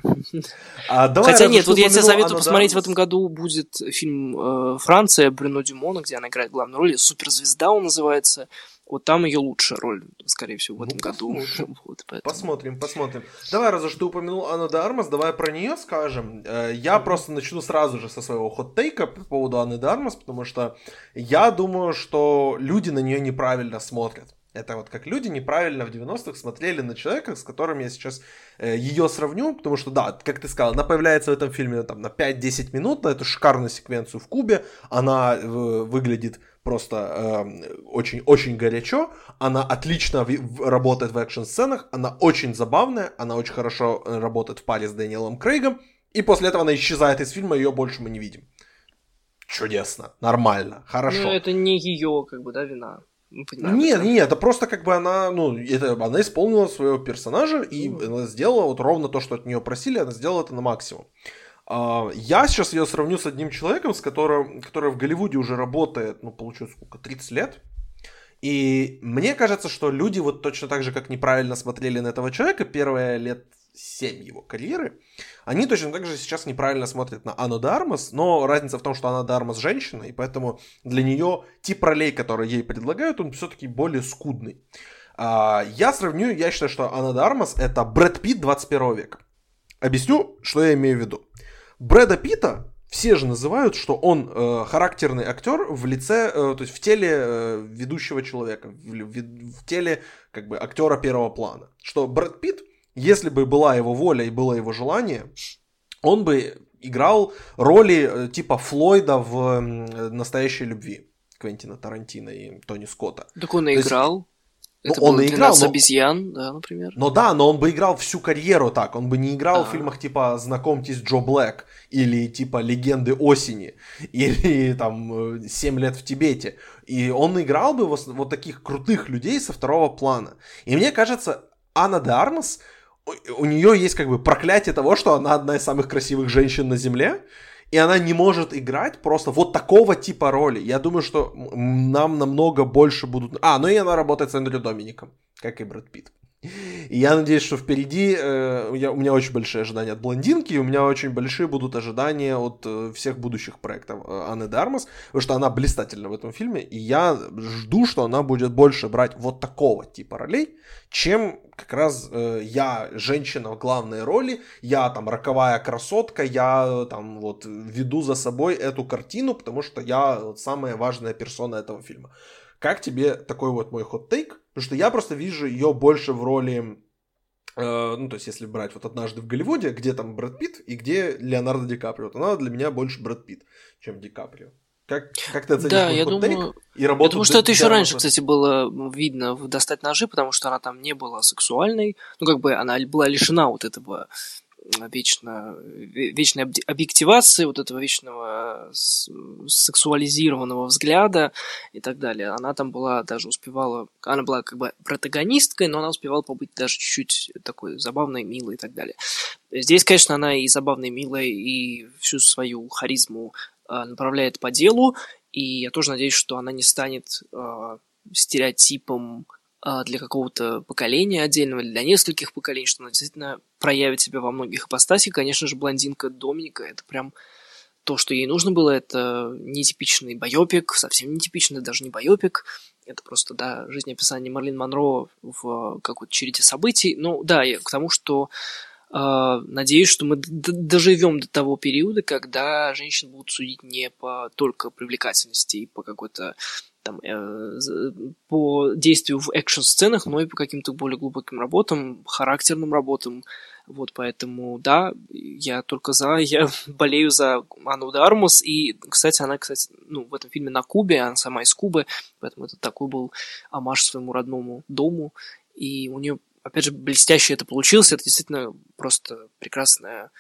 А, давай, Хотя нет, вот я тебе советую посмотреть, в этом году будет фильм э, «Франция» Брюно Дюмона, где она играет главную роль, «Суперзвезда» он называется. Вот там ее лучшая роль, скорее всего, в этом ну, году. Посмотрим. Вот, поэтому... посмотрим, посмотрим. Давай, раз уж ты упомянул Анну де Армас, давай про нее скажем. Э, я mm-hmm. просто начну сразу же со своего хот-тейка по поводу Анны де Армас, потому что я думаю, что люди на нее неправильно смотрят. Это вот как люди неправильно в 90-х смотрели на человека, с которым я сейчас э, ее сравню, потому что, да, как ты сказал, она появляется в этом фильме там, на 5-10 минут, на эту шикарную секвенцию в Кубе, она э, выглядит просто очень-очень э, горячо, она отлично в, работает в экшн-сценах, она очень забавная, она очень хорошо э, работает в паре с Дэниелом Крейгом, и после этого она исчезает из фильма, ее больше мы не видим. Чудесно, нормально, хорошо. Ну, это не ее, как бы, да, вина. нет, нет, это просто как бы она, ну, это, она исполнила своего персонажа и mm. она сделала вот ровно то, что от нее просили, она сделала это на максимум. Uh, я сейчас ее сравню с одним человеком, с которым, который в Голливуде уже работает, ну, получается, сколько, 30 лет. И мне кажется, что люди вот точно так же, как неправильно смотрели на этого человека первые лет 7 его карьеры, они точно так же сейчас неправильно смотрят на Анну Дармас, но разница в том, что Анна Дармас женщина, и поэтому для нее тип ролей, которые ей предлагают, он все-таки более скудный. А, я сравню, я считаю, что Анна Дармас это Брэд Питт 21 века. Объясню, что я имею в виду. Брэда Питта все же называют, что он э, характерный актер в лице, э, то есть в теле э, ведущего человека, в, в, в теле как бы актера первого плана. Что Брэд Питт если бы была его воля и было его желание, он бы играл роли э, типа Флойда в «Настоящей любви» Квентина Тарантино и Тони Скотта. Так он и играл. Есть... Ну, Это он и играл, но... обезьян, да, например. Но да, но он бы играл всю карьеру так. Он бы не играл а. в фильмах типа «Знакомьтесь, Джо Блэк» или типа «Легенды осени» или там «Семь лет в Тибете». И он играл бы вот, вот таких крутых людей со второго плана. И мне кажется, Анна де Армас – у нее есть как бы проклятие того, что она одна из самых красивых женщин на Земле, и она не может играть просто вот такого типа роли. Я думаю, что нам намного больше будут... А, ну и она работает с Эндрю Домиником, как и Брэд Питт. И я надеюсь, что впереди э, я, у меня очень большие ожидания от блондинки, и у меня очень большие будут ожидания от э, всех будущих проектов э, Анны Дармас, потому что она блистательна в этом фильме, и я жду, что она будет больше брать вот такого типа ролей, чем как раз э, я женщина в главной роли, я там роковая красотка, я там вот веду за собой эту картину, потому что я вот самая важная персона этого фильма. Как тебе такой вот мой хот-тейк? Потому что я просто вижу ее больше в роли э, ну, то есть, если брать вот однажды в Голливуде, где там Брэд Питт и где Леонардо Ди Каприо, то она для меня больше Брэд Питт, чем Ди Каприо. Как, как ты оценишь да, я думаю, и работу я думаю, что это еще раньше, кстати, было видно в «Достать ножи», потому что она там не была сексуальной. Ну, как бы она была лишена вот этого вечно, вечной объективации, вот этого вечного сексуализированного взгляда и так далее. Она там была, даже успевала, она была как бы протагонисткой, но она успевала побыть даже чуть-чуть такой забавной, милой и так далее. Здесь, конечно, она и забавная, и милая, и всю свою харизму направляет по делу, и я тоже надеюсь, что она не станет э, стереотипом а, для какого-то поколения отдельного, или для нескольких поколений, что она действительно проявит себя во многих ипостасях. Конечно же, блондинка Доминика – это прям то, что ей нужно было. Это нетипичный байопик, совсем нетипичный, даже не байопик. Это просто, да, жизнеописание Марлин Монро в какой-то череде событий. Ну, да, я к тому, что надеюсь, что мы доживем до того периода, когда женщин будут судить не по только привлекательности и по какой-то там, э, по действию в экшн-сценах, но и по каким-то более глубоким работам, характерным работам. Вот, поэтому, да, я только за, я болею за Анну Дармус, и, кстати, она, кстати, ну, в этом фильме на Кубе, она сама из Кубы, поэтому это такой был амаш своему родному дому, и у нее, опять же, блестяще это получилось, это действительно просто прекрасная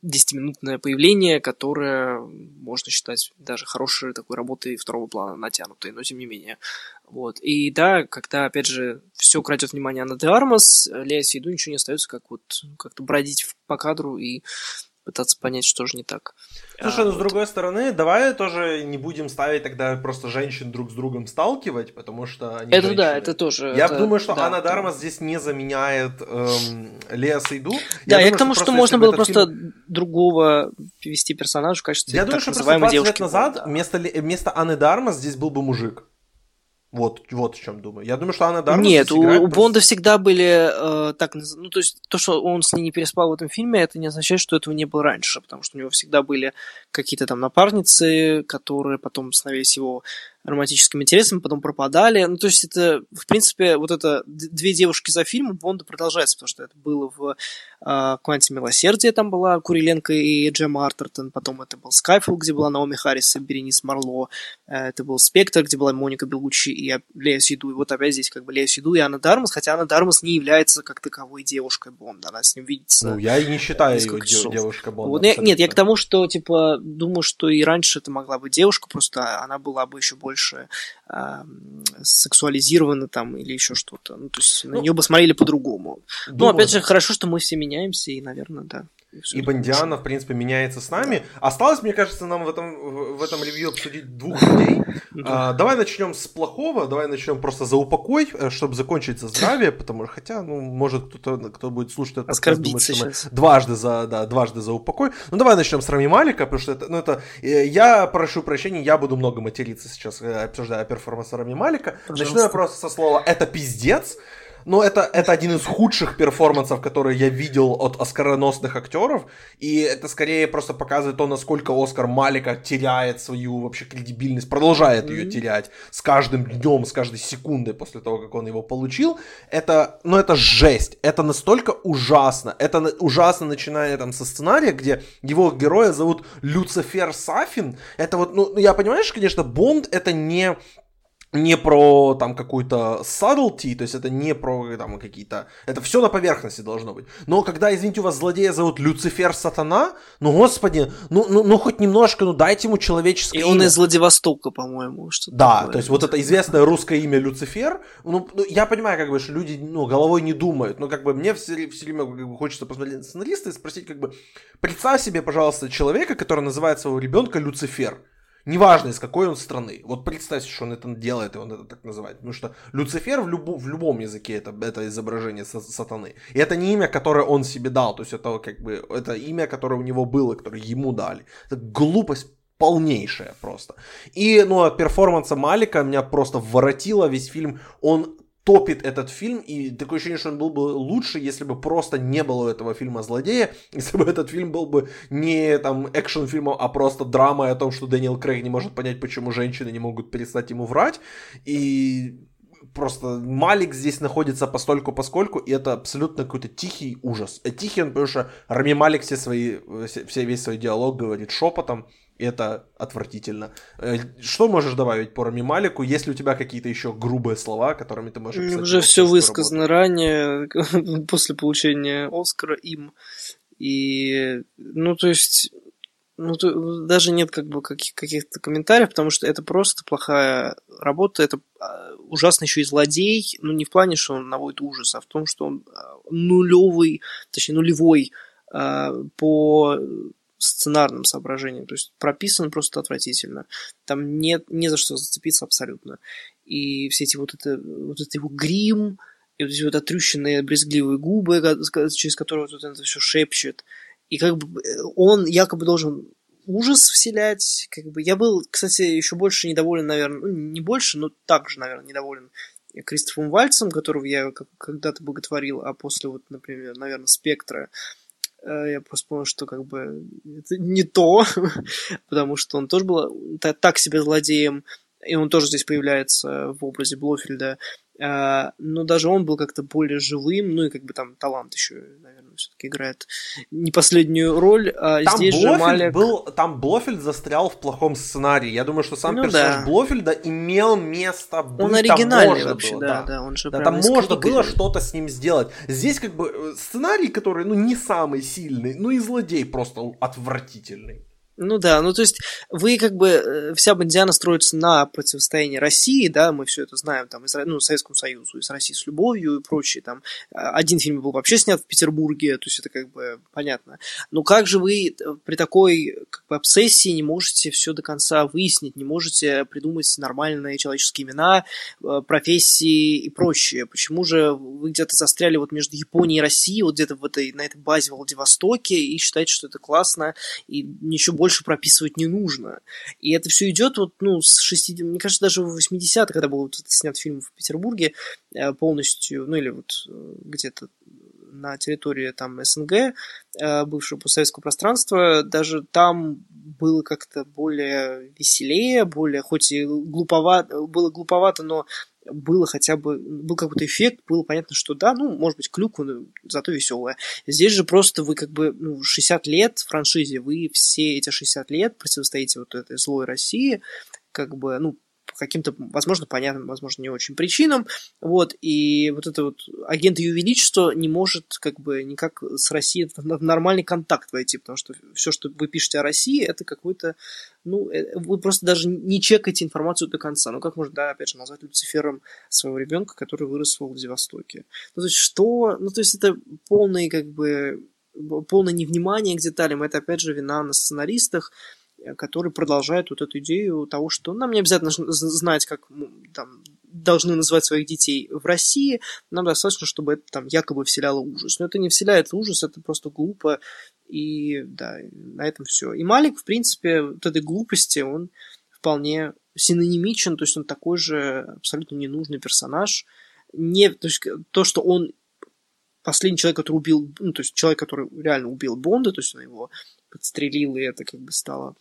десятиминутное появление, которое можно считать даже хорошей такой работой второго плана, натянутой, но тем не менее. Вот. И да, когда, опять же, все крадет внимание на Де Армас, Лея Сейду ничего не остается, как вот как-то бродить по кадру и пытаться понять, что же не так. Слушай, а, ну вот. с другой стороны, давай тоже не будем ставить тогда просто женщин друг с другом сталкивать, потому что они Это женщины. да, это тоже. Я это, думаю, что да, Анна Дарма здесь не заменяет эм, Леа Сейду. Да, я, я думаю, к тому, что, что можно было просто фильм... другого ввести персонажа в качестве Я думаю, что просто 20 лет назад да. вместо, вместо Анны Дарма здесь был бы мужик. Вот, вот в чем думаю. Я думаю, что она Дармас Нет, у, у Бонда всегда были э, так, ну то есть то, что он с ней не переспал в этом фильме, это не означает, что этого не было раньше, потому что у него всегда были какие-то там напарницы, которые потом становились его романтическим интересом, потом пропадали. Ну, то есть это, в принципе, вот это две девушки за фильмом Бонда продолжается, потому что это было в э, «Кванте милосердия», там была Куриленко и Джем Артертон, потом это был «Скайфилл», где была Наоми Харрис и Беренис Марло, э, это был «Спектр», где была Моника Белучи и Лея Сиду, и вот опять здесь как бы Лея Сиду и Анна Дармас, хотя Анна Дармас не является как таковой девушкой Бонда, она с ним видится. Ну, я и не считаю ее девушкой Бонда. Вот, нет, я к тому, что, типа, думаю, что и раньше это могла быть девушка, просто она была бы еще больше э, сексуализирована там или еще что-то. Ну, то есть ну, на нее бы смотрели по-другому. Ну, опять же, хорошо, что мы все меняемся, и, наверное, да. И, и Бондиана, в принципе, меняется с нами. Осталось, мне кажется, нам в этом, в этом ревью обсудить двух людей. А, давай начнем с плохого, давай начнем просто за упокой, э, чтобы закончить за здравие, потому что, хотя, ну, может, кто-то, кто будет слушать этот подкаст, думает, что мы дважды за, да, дважды за упокой. Ну, давай начнем с Рами Малика, потому что это, ну, это, э, я прошу прощения, я буду много материться сейчас, э, обсуждая перформанс Рами Малика. Пожалуйста. Начну я просто со слова «это пиздец», ну, это, это один из худших перформансов, которые я видел от оскароносных актеров. И это скорее просто показывает то, насколько Оскар Малика теряет свою вообще кредибильность, продолжает mm-hmm. ее терять с каждым днем, с каждой секундой после того, как он его получил. Это, ну, это жесть. Это настолько ужасно. Это ужасно, начиная там со сценария, где его героя зовут Люцифер Сафин. Это вот, ну, я понимаешь, конечно, Бонд это не не про там какую-то subtlety, то есть это не про там какие-то... Это все на поверхности должно быть. Но когда, извините, у вас злодея зовут Люцифер Сатана, ну, господи, ну, ну, ну хоть немножко, ну дайте ему человеческое И он из Владивостока, по-моему. Что да, такое. то есть вот это известное русское имя Люцифер, ну, ну, я понимаю, как бы, что люди, ну, головой не думают, но как бы мне все, все время как бы, хочется посмотреть на сценариста и спросить, как бы, представь себе, пожалуйста, человека, который называет своего ребенка Люцифер. Неважно, из какой он страны. Вот представьте, что он это делает, и он это так называет. Потому что Люцифер в, любу, в любом языке это, это изображение сатаны. И это не имя, которое он себе дал. То есть это как бы это имя, которое у него было, которое ему дали. Это глупость полнейшая просто. И, ну, от перформанса Малика меня просто воротило весь фильм. Он топит этот фильм, и такое ощущение, что он был бы лучше, если бы просто не было этого фильма «Злодея», если бы этот фильм был бы не там экшен-фильмом, а просто драмой о том, что Дэниел Крейг не может понять, почему женщины не могут перестать ему врать, и просто Малик здесь находится постольку поскольку, и это абсолютно какой-то тихий ужас. Э, тихий он, потому что Рами Малик все свои, все, все, весь свой диалог говорит шепотом, это отвратительно. Э, что можешь добавить по Рами Малику? Есть ли у тебя какие-то еще грубые слова, которыми ты можешь описать? Уже все высказано работу? ранее, после получения Оскара им. И, ну, то есть, ну, то, даже нет как бы каких- каких-то комментариев, потому что это просто плохая работа, это а, ужасно еще и злодей, ну, не в плане, что он наводит ужас, а в том, что он а, нулевый, точнее, нулевой а, по сценарным соображением. То есть прописан просто отвратительно. Там нет не за что зацепиться абсолютно. И все эти вот это, вот это его грим, и вот эти вот отрющенные брезгливые губы, через которые вот это все шепчет. И как бы э, он якобы должен ужас вселять. Как бы я был, кстати, еще больше недоволен, наверное, ну, не больше, но также, наверное, недоволен Кристофом Вальцем, которого я когда-то боготворил, а после вот, например, наверное, Спектра, я просто понял, что как бы это не то, потому что он тоже был так себе злодеем, и он тоже здесь появляется в образе Блофельда. А, но даже он был как-то более живым, ну и как бы там талант еще, наверное, все-таки играет не последнюю роль. А там здесь Блофельд же Малек... был, там Блофельд застрял в плохом сценарии. Я думаю, что сам ну, персонаж да. Блофельда имел место быть. Он оригинальный вообще, было, да, да, да, он же да, там можно было что-то с ним сделать. Здесь как бы э, сценарий, который, ну, не самый сильный, ну и злодей просто отвратительный. Ну да, ну то есть вы как бы, э, вся Бондиана строится на противостоянии России, да, мы все это знаем, там, из, ну, Советскому Союзу, из России с любовью и прочее, там, а, один фильм был вообще снят в Петербурге, то есть это как бы понятно. Но как же вы э, при такой как бы обсессии не можете все до конца выяснить, не можете придумать нормальные человеческие имена, э, профессии и прочее? Почему же вы где-то застряли вот между Японией и Россией, вот где-то в этой, на этой базе в Владивостоке и считаете, что это классно и ничего больше прописывать не нужно. И это все идет вот, ну, с 60 мне кажется, даже в 80-х, когда был вот снят фильм в Петербурге, э, полностью, ну, или вот э, где-то на территории там СНГ, э, бывшего постсоветского пространства, даже там было как-то более веселее, более, хоть и глуповато, было глуповато, но было хотя бы, был какой-то эффект, было понятно, что да, ну, может быть, клюква, но зато веселая. Здесь же просто вы как бы, ну, 60 лет франшизе, вы все эти 60 лет противостоите вот этой злой России, как бы, ну, по каким-то, возможно, понятным, возможно, не очень причинам. Вот, и вот это вот агент Ее Величества не может как бы никак с Россией в нормальный контакт войти, потому что все, что вы пишете о России, это какой-то, ну, э, вы просто даже не чекаете информацию до конца. Ну, как можно, да, опять же, назвать Люцифером своего ребенка, который вырос в Владивостоке? Ну, то есть, что, ну, то есть, это полный, как бы, полное невнимание к деталям, это, опять же, вина на сценаристах, который продолжает вот эту идею того, что нам не обязательно знать, как там, должны называть своих детей в России, нам достаточно, чтобы это там якобы вселяло ужас. Но это не вселяет ужас, это просто глупо, и да, на этом все. И Малик, в принципе, вот этой глупости, он вполне синонимичен, то есть он такой же абсолютно ненужный персонаж. Не, то есть то, что он последний человек, который убил, ну, то есть человек, который реально убил Бонда, то есть он его подстрелил, и это как бы стало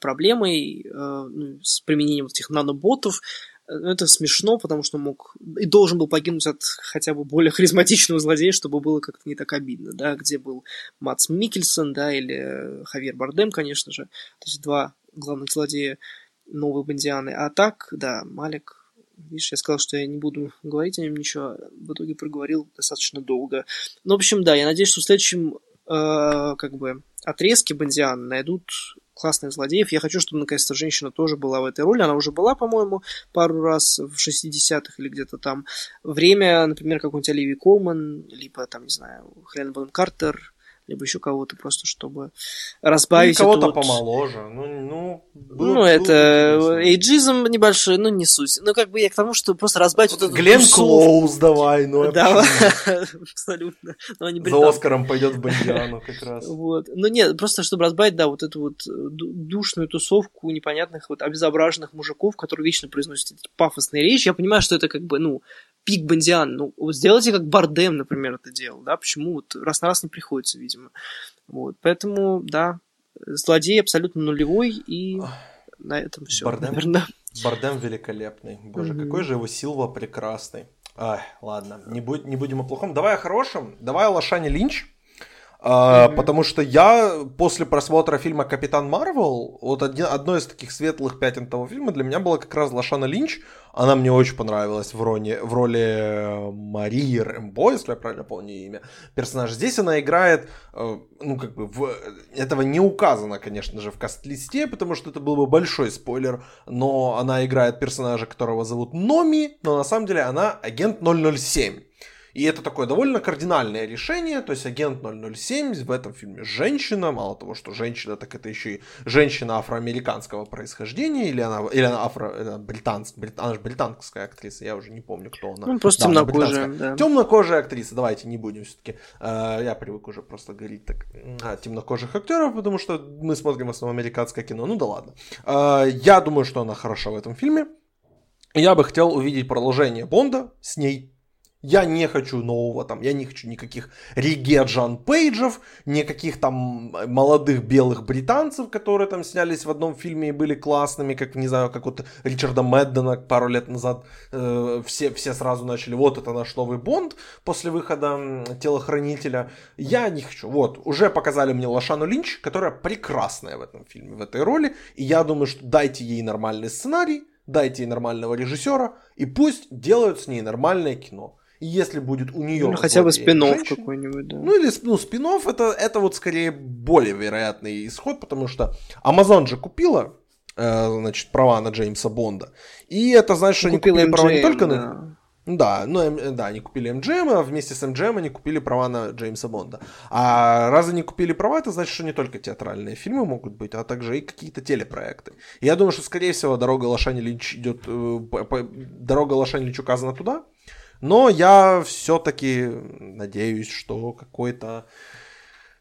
проблемой а, ну, с применением этих наноботов. Ну, это смешно, потому что мог и должен был погибнуть от хотя бы более харизматичного злодея, чтобы было как-то не так обидно, да, где был Мац Микельсон, да, или Хавьер Бардем, конечно же, то есть два главных злодея новой Бондианы. А так, да, Малик, видишь, я сказал, что я не буду говорить о нем ничего, в итоге проговорил достаточно долго. Ну, в общем, да, я надеюсь, что в следующем э, как бы отрезке Бондиана найдут классных злодеев. Я хочу, чтобы наконец-то женщина тоже была в этой роли. Она уже была, по-моему, пару раз в 60-х или где-то там. Время, например, какой-нибудь Оливии Колман, либо там, не знаю, Хелен Бонем Картер, либо еще кого-то просто, чтобы разбавить. Ну, кого-то вот... помоложе. Ну, ну, было, ну это эйджизм небольшой, ну не суть. Ну как бы я к тому, что просто разбавить вот, вот эту Глен Клоуз давай, ну да, абсолютно. Но они За Оскаром пойдет в Бондиану как раз. Вот. Ну нет, просто чтобы разбавить, да, вот эту вот душную тусовку непонятных вот обезображенных мужиков, которые вечно произносят эти пафосные речи. Я понимаю, что это как бы, ну, пик Бондиан. Ну, сделайте как Бардем, например, это делал, да, почему вот раз на раз не приходится, видимо. Вот, поэтому, да, злодей абсолютно нулевой, и на этом все. Бардем, наверное. Бардем великолепный. Боже, mm-hmm. какой же его Силва прекрасный. Ай, ладно, не, будь, не будем о плохом. Давай о хорошем. Давай о Лошане Линч. Mm-hmm. Потому что я после просмотра фильма Капитан Марвел, вот один, одно из таких светлых пятен того фильма для меня была как раз Лошана Линч. Она мне очень понравилась в роли, в роли э, Марии Рэмбо, если я правильно помню имя персонажа. Здесь она играет, э, ну как бы, в, этого не указано, конечно же, в каст-листе, потому что это был бы большой спойлер, но она играет персонажа, которого зовут Номи, но на самом деле она агент 007. И это такое довольно кардинальное решение, то есть агент 007 в этом фильме женщина, мало того, что женщина, так это еще и женщина афроамериканского происхождения, или она, или она афро, британская, брит, она же британская актриса, я уже не помню, кто она. Ну, просто да, темнокожая, да. Темнокожая актриса, давайте не будем все-таки, э, я привык уже просто говорить так, о темнокожих актеров, потому что мы смотрим в основном американское кино, ну да ладно. Э, я думаю, что она хороша в этом фильме. Я бы хотел увидеть продолжение Бонда с ней, я не хочу нового там, я не хочу никаких Риге Джан Пейджев, никаких там молодых белых британцев, которые там снялись в одном фильме и были классными, как, не знаю, как вот Ричарда Мэддена пару лет назад. Э, все, все сразу начали, вот это наш новый Бонд после выхода Телохранителя. Я не хочу. Вот, уже показали мне Лошану Линч, которая прекрасная в этом фильме, в этой роли. И я думаю, что дайте ей нормальный сценарий, дайте ей нормального режиссера, и пусть делают с ней нормальное кино. Если будет у нее... Ну, хотя бы спин какой-нибудь, да. Ну, или ну, спин это, это вот скорее более вероятный исход, потому что Amazon же купила э, значит, права на Джеймса Бонда. И это значит, что они купили MGM, права не только да. на... Да, ну, да, они купили MGM, а вместе с MGM они купили права на Джеймса Бонда. А раз они купили права, это значит, что не только театральные фильмы могут быть, а также и какие-то телепроекты. И я думаю, что, скорее всего, «Дорога Лошани Линч» идет... Э, «Дорога Лошани Линч» указана туда, но я все-таки надеюсь, что какой-то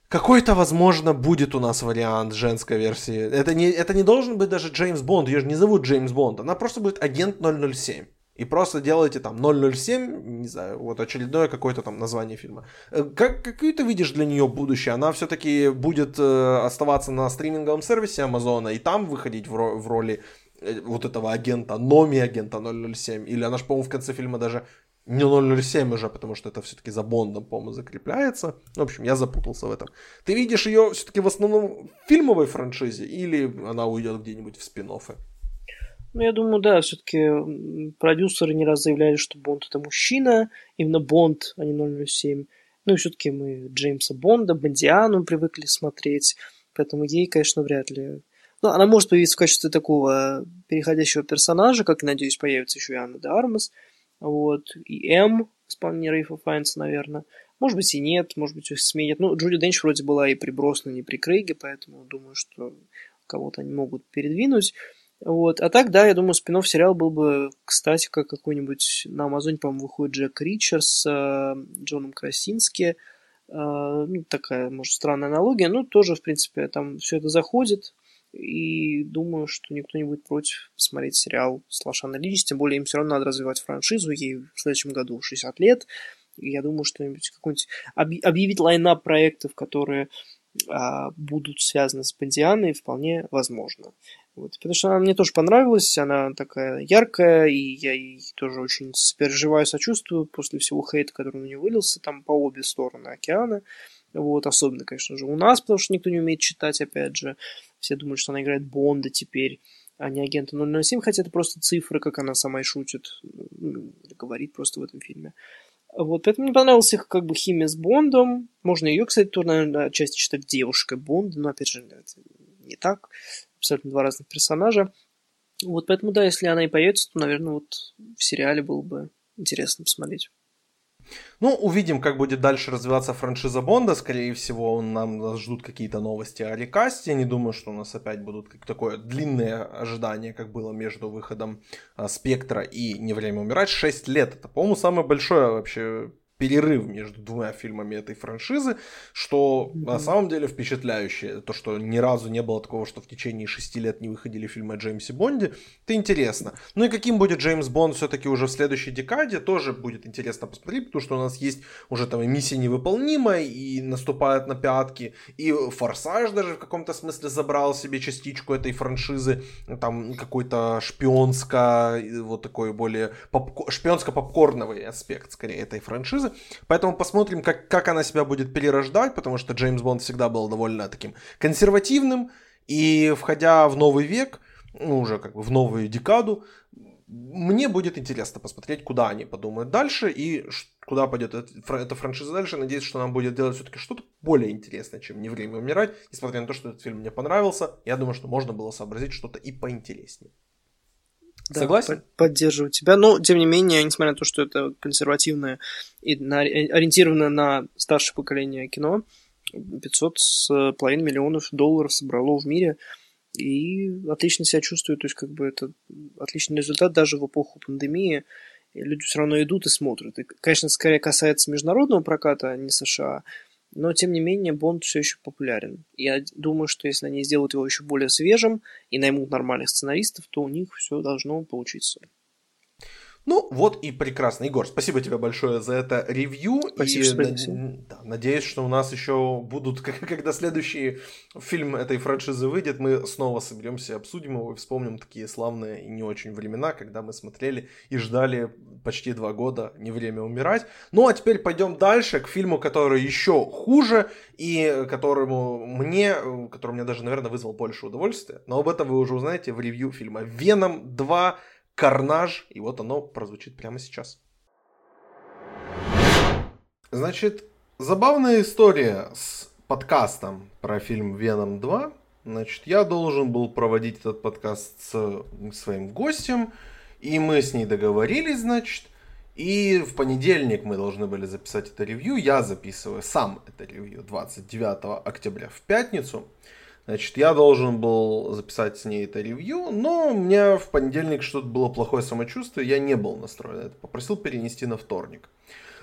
какой-то, возможно, будет у нас вариант женской версии. Это не, это не должен быть даже Джеймс Бонд. Ее же не зовут Джеймс Бонд. Она просто будет агент 007. и просто делаете там 007, не знаю, вот очередное какое-то там название фильма. Э, как, какую ты видишь для нее будущее? Она все-таки будет э, оставаться на стриминговом сервисе Амазона и там выходить в, ро- в роли э, вот этого агента, Номи агента 007? Или она же, по-моему, в конце фильма даже не 007 уже, потому что это все-таки за Бондом, по-моему, закрепляется. В общем, я запутался в этом. Ты видишь ее все-таки в основном в фильмовой франшизе или она уйдет где-нибудь в спин -оффы? Ну, я думаю, да, все-таки продюсеры не раз заявляли, что Бонд это мужчина, именно Бонд, а не 007. Ну и все-таки мы Джеймса Бонда, Бондиану привыкли смотреть, поэтому ей, конечно, вряд ли. Ну, она может появиться в качестве такого переходящего персонажа, как, надеюсь, появится еще и Анна де Армас. Вот. И М, исполнение Рейфа Файнса, наверное. Может быть и нет, может быть их сменят. Ну, Джуди Денч вроде была и при Броснане, и при Крейге, поэтому думаю, что кого-то они могут передвинуть. Вот. А так, да, я думаю, спин сериал был бы, кстати, как какой-нибудь на Амазоне, по-моему, выходит Джек Ричер с э, Джоном Красински. Э, ну, такая, может, странная аналогия, но тоже, в принципе, там все это заходит. И думаю, что никто не будет против посмотреть сериал с Лошаной Лич, тем более им все равно надо развивать франшизу, ей в следующем году 60 лет. И я думаю, что-нибудь какой-нибудь объявить лайнап проектов, которые а, будут связаны с Бондианой, вполне возможно. Вот, потому что она мне тоже понравилась, она такая яркая, и я ей тоже очень переживаю, сочувствую после всего хейта, который на нее вылился, там по обе стороны океана. Вот, особенно, конечно же, у нас, потому что никто не умеет читать, опять же. Все думают, что она играет Бонда теперь, а не агента 007, хотя это просто цифры, как она сама и шутит, ну, говорит просто в этом фильме. Вот, поэтому мне понравилась их как бы химия с Бондом. Можно ее, кстати, тоже, наверное, отчасти считать девушкой Бонда, но, опять же, это не так абсолютно два разных персонажа. Вот поэтому, да, если она и появится, то, наверное, вот в сериале было бы интересно посмотреть. Ну, увидим, как будет дальше развиваться франшиза Бонда. Скорее всего, нам ждут какие-то новости о рекасте. Не думаю, что у нас опять будут как такое длинное ожидание, как было между выходом а, Спектра и Не время умирать. 6 лет. Это, по-моему, самое большое вообще перерыв между двумя фильмами этой франшизы, что mm-hmm. на самом деле впечатляющее. То, что ни разу не было такого, что в течение шести лет не выходили фильмы о Джеймсе Бонде, это интересно. Ну и каким будет Джеймс Бонд все-таки уже в следующей декаде, тоже будет интересно посмотреть, потому что у нас есть уже там миссия невыполнимая, и наступает на пятки, и Форсаж даже в каком-то смысле забрал себе частичку этой франшизы, там какой-то шпионско, вот такой более попко- шпионско-попкорновый аспект, скорее, этой франшизы, франшизы. Поэтому посмотрим, как, как она себя будет перерождать, потому что Джеймс Бонд всегда был довольно таким консервативным. И входя в новый век, ну, уже как бы в новую декаду, мне будет интересно посмотреть, куда они подумают дальше и куда пойдет эта франшиза дальше. Надеюсь, что нам будет делать все-таки что-то более интересное, чем «Не время умирать». Несмотря на то, что этот фильм мне понравился, я думаю, что можно было сообразить что-то и поинтереснее. Да, Согласен? Поддерживаю тебя. Но, тем не менее, несмотря на то, что это консервативное и на, ориентировано на старшее поколение кино, 500 с половиной миллионов долларов собрало в мире и отлично себя чувствует. То есть, как бы это отличный результат даже в эпоху пандемии. И люди все равно идут и смотрят. И, конечно, скорее касается международного проката, а не США. Но, тем не менее, Бонд все еще популярен. Я думаю, что если они сделают его еще более свежим и наймут нормальных сценаристов, то у них все должно получиться. Ну, вот и прекрасно. Егор, спасибо тебе большое за это ревью. Спасибо, и спасибо. Да, надеюсь, что у нас еще будут, когда следующий фильм этой франшизы выйдет, мы снова соберемся обсудим его и вспомним такие славные и не очень времена, когда мы смотрели и ждали почти два года «Не время умирать». Ну, а теперь пойдем дальше к фильму, который еще хуже и которому мне, который мне даже, наверное, вызвал больше удовольствия. Но об этом вы уже узнаете в ревью фильма «Веном 2. Карнаж. И вот оно прозвучит прямо сейчас. Значит, забавная история с подкастом про фильм «Веном 2». Значит, я должен был проводить этот подкаст с своим гостем, и мы с ней договорились, значит, и в понедельник мы должны были записать это ревью. Я записываю сам это ревью 29 октября в пятницу. Значит, я должен был записать с ней это ревью, но у меня в понедельник что-то было плохое самочувствие, я не был настроен это, попросил перенести на вторник.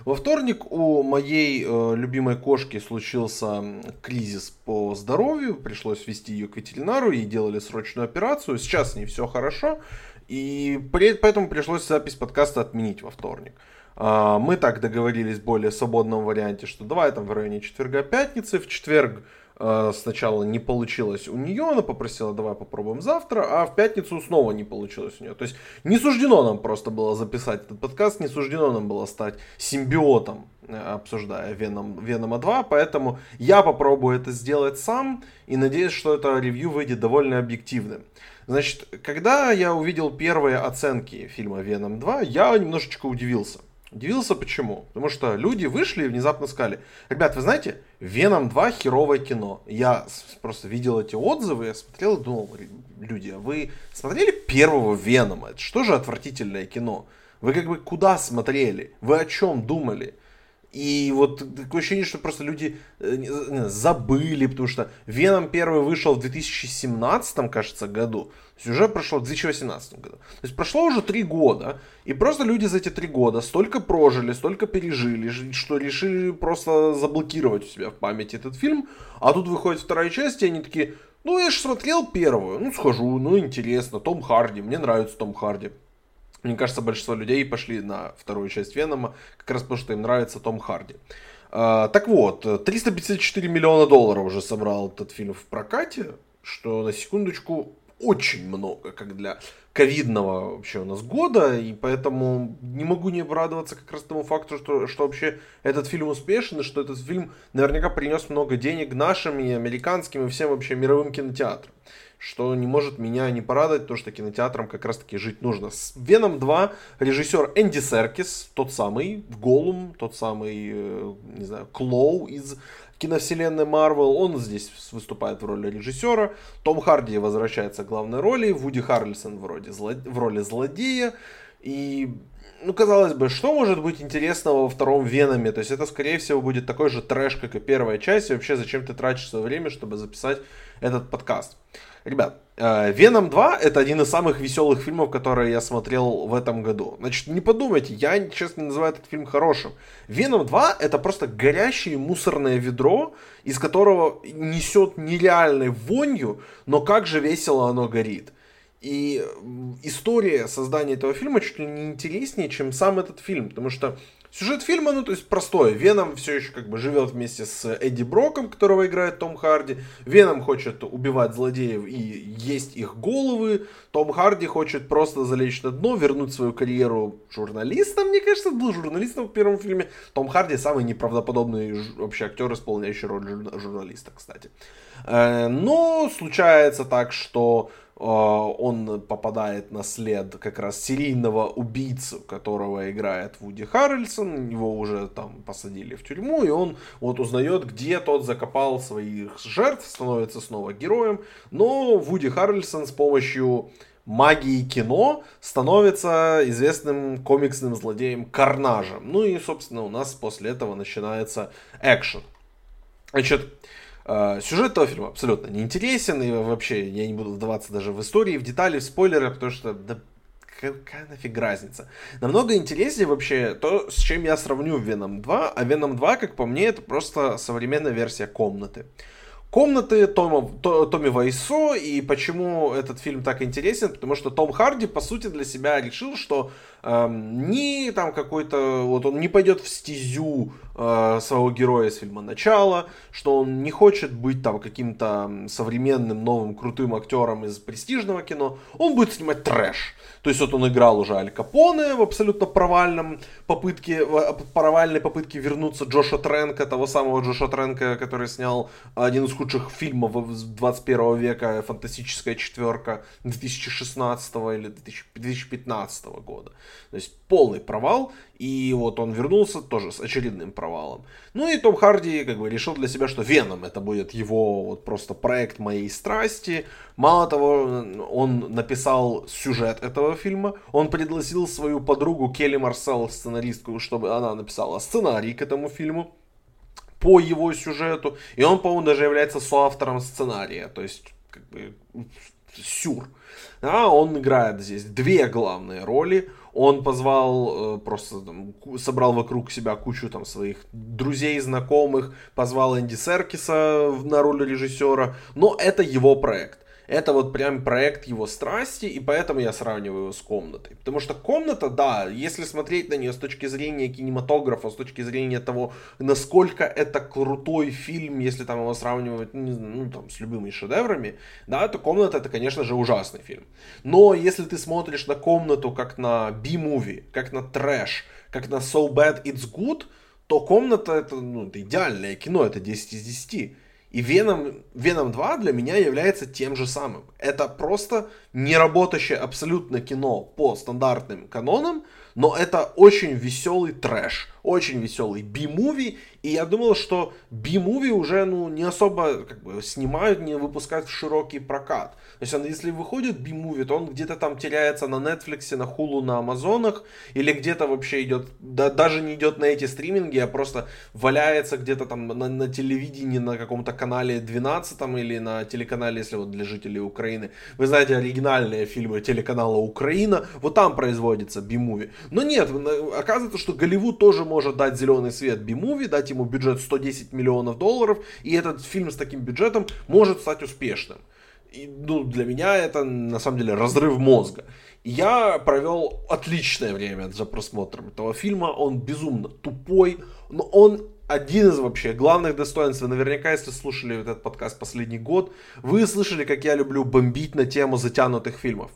Во вторник у моей э, любимой кошки случился кризис по здоровью, пришлось вести ее к ветеринару, ей делали срочную операцию, сейчас с ней все хорошо, и поэтому пришлось запись подкаста отменить во вторник. Э, мы так договорились в более свободном варианте, что давай там в районе четверга-пятницы, в четверг сначала не получилось у нее, она попросила, давай попробуем завтра, а в пятницу снова не получилось у нее. То есть не суждено нам просто было записать этот подкаст, не суждено нам было стать симбиотом, э, обсуждая Веном, Венома 2, поэтому я попробую это сделать сам и надеюсь, что это ревью выйдет довольно объективным. Значит, когда я увидел первые оценки фильма Веном 2, я немножечко удивился. Удивился почему? Потому что люди вышли и внезапно сказали, ребят, вы знаете, Веном 2 херовое кино. Я просто видел эти отзывы, я смотрел и думал, люди, а вы смотрели первого Венома? Это что же отвратительное кино? Вы как бы куда смотрели? Вы о чем думали? И вот такое ощущение, что просто люди э, забыли, потому что Веном первый вышел в 2017, кажется, году. То есть уже прошло в 2018 году. То есть прошло уже три года. И просто люди за эти три года столько прожили, столько пережили, что решили просто заблокировать у себя в памяти этот фильм. А тут выходит вторая часть, и они такие, ну я же смотрел первую, ну схожу, ну интересно, Том Харди, мне нравится Том Харди. Мне кажется, большинство людей пошли на вторую часть Венома, как раз потому что им нравится Том Харди. А, так вот, 354 миллиона долларов уже собрал этот фильм в прокате, что на секундочку очень много, как для ковидного вообще у нас года, и поэтому не могу не обрадоваться как раз тому факту, что, что вообще этот фильм успешен, и что этот фильм наверняка принес много денег нашим и американским, и всем вообще мировым кинотеатрам что не может меня не порадовать, то что кинотеатрам как раз таки жить нужно. С Веном 2 режиссер Энди Серкис, тот самый, Голум, тот самый, э, не знаю, Клоу из киновселенной Марвел, он здесь выступает в роли режиссера. Том Харди возвращается к главной роли, Вуди Харрельсон вроде зло... в роли злодея. И, ну, казалось бы, что может быть интересного во втором Веноме? То есть это, скорее всего, будет такой же трэш, как и первая часть. И вообще, зачем ты тратишь свое время, чтобы записать этот подкаст? Ребят, Веном 2 это один из самых веселых фильмов, которые я смотрел в этом году. Значит, не подумайте, я не называю этот фильм хорошим. Веном 2 это просто горящее мусорное ведро, из которого несет нереальной вонью, но как же весело оно горит. И история создания этого фильма чуть ли не интереснее, чем сам этот фильм, потому что Сюжет фильма, ну, то есть простой. Веном все еще как бы живет вместе с Эдди Броком, которого играет Том Харди. Веном хочет убивать злодеев и есть их головы. Том Харди хочет просто залечь на дно, вернуть свою карьеру журналистом. Мне кажется, был журналистом в первом фильме. Том Харди самый неправдоподобный вообще актер, исполняющий роль журналиста, кстати. Э, но случается так, что он попадает на след как раз серийного убийцы, которого играет Вуди Харрельсон. Его уже там посадили в тюрьму, и он вот узнает, где тот закопал своих жертв, становится снова героем. Но Вуди Харрельсон с помощью магии кино становится известным комиксным злодеем Карнажем. Ну и, собственно, у нас после этого начинается экшен. Значит, Э, сюжет этого фильма абсолютно не интересен, и вообще я не буду вдаваться даже в истории, в детали, в спойлеры, потому что да какая нафиг разница. Намного интереснее вообще то, с чем я сравню Venom 2, а Venom 2, как по мне, это просто современная версия комнаты. Комнаты Тома, то, Томми Вайсо, и почему этот фильм так интересен, потому что Том Харди, по сути, для себя решил, что не там какой-то, вот он не пойдет в стезю э, своего героя из фильма «Начало», что он не хочет быть там каким-то современным, новым, крутым актером из престижного кино, он будет снимать трэш. То есть вот он играл уже Аль Капоне в абсолютно провальном попытке, провальной попытке вернуться Джоша Тренка, того самого Джоша Тренка, который снял один из худших фильмов 21 века, «Фантастическая четверка» 2016 или 2015 года. То есть полный провал, и вот он вернулся тоже с очередным провалом. Ну и Том Харди как бы решил для себя, что Веном это будет его вот просто проект моей страсти. Мало того, он написал сюжет этого фильма, он пригласил свою подругу Келли Марсел, сценаристку, чтобы она написала сценарий к этому фильму. по его сюжету, и он, по-моему, даже является соавтором сценария, то есть, как бы, сюр. А он играет здесь две главные роли. Он позвал, э, просто там, собрал вокруг себя кучу там своих друзей, знакомых, позвал Энди Серкиса на роль режиссера, но это его проект. Это вот прям проект его страсти, и поэтому я сравниваю его с комнатой. Потому что комната, да, если смотреть на нее с точки зрения кинематографа, с точки зрения того, насколько это крутой фильм, если там его сравнивать, ну, ну там, с любыми шедеврами, да, то комната это, конечно же, ужасный фильм. Но если ты смотришь на комнату как на B-movie, как на трэш, как на So Bad It's Good, то комната это, ну, это идеальное кино, это 10 из 10. И Venom, Venom 2 для меня является тем же самым. Это просто неработающее абсолютно кино по стандартным канонам, но это очень веселый трэш, очень веселый би-муви, и я думал, что би-муви уже ну, не особо как бы, снимают, не выпускают в широкий прокат. То есть, он, если выходит би-муви, то он где-то там теряется на Netflix, на Hulu, на Амазонах, или где-то вообще идет, да, даже не идет на эти стриминги, а просто валяется где-то там на, на телевидении, на каком-то канале 12 или на телеканале, если вот для жителей Украины. Вы знаете, оригинальные фильмы телеканала Украина, вот там производится би-муви. Но нет, оказывается, что Голливуд тоже может дать зеленый свет би-муви, дать ему бюджет 110 миллионов долларов, и этот фильм с таким бюджетом может стать успешным. И, ну, для меня это на самом деле разрыв мозга. Я провел отличное время за просмотром этого фильма. Он безумно тупой, но он один из вообще главных достоинств. Вы наверняка, если слушали этот подкаст последний год, вы слышали, как я люблю бомбить на тему затянутых фильмов.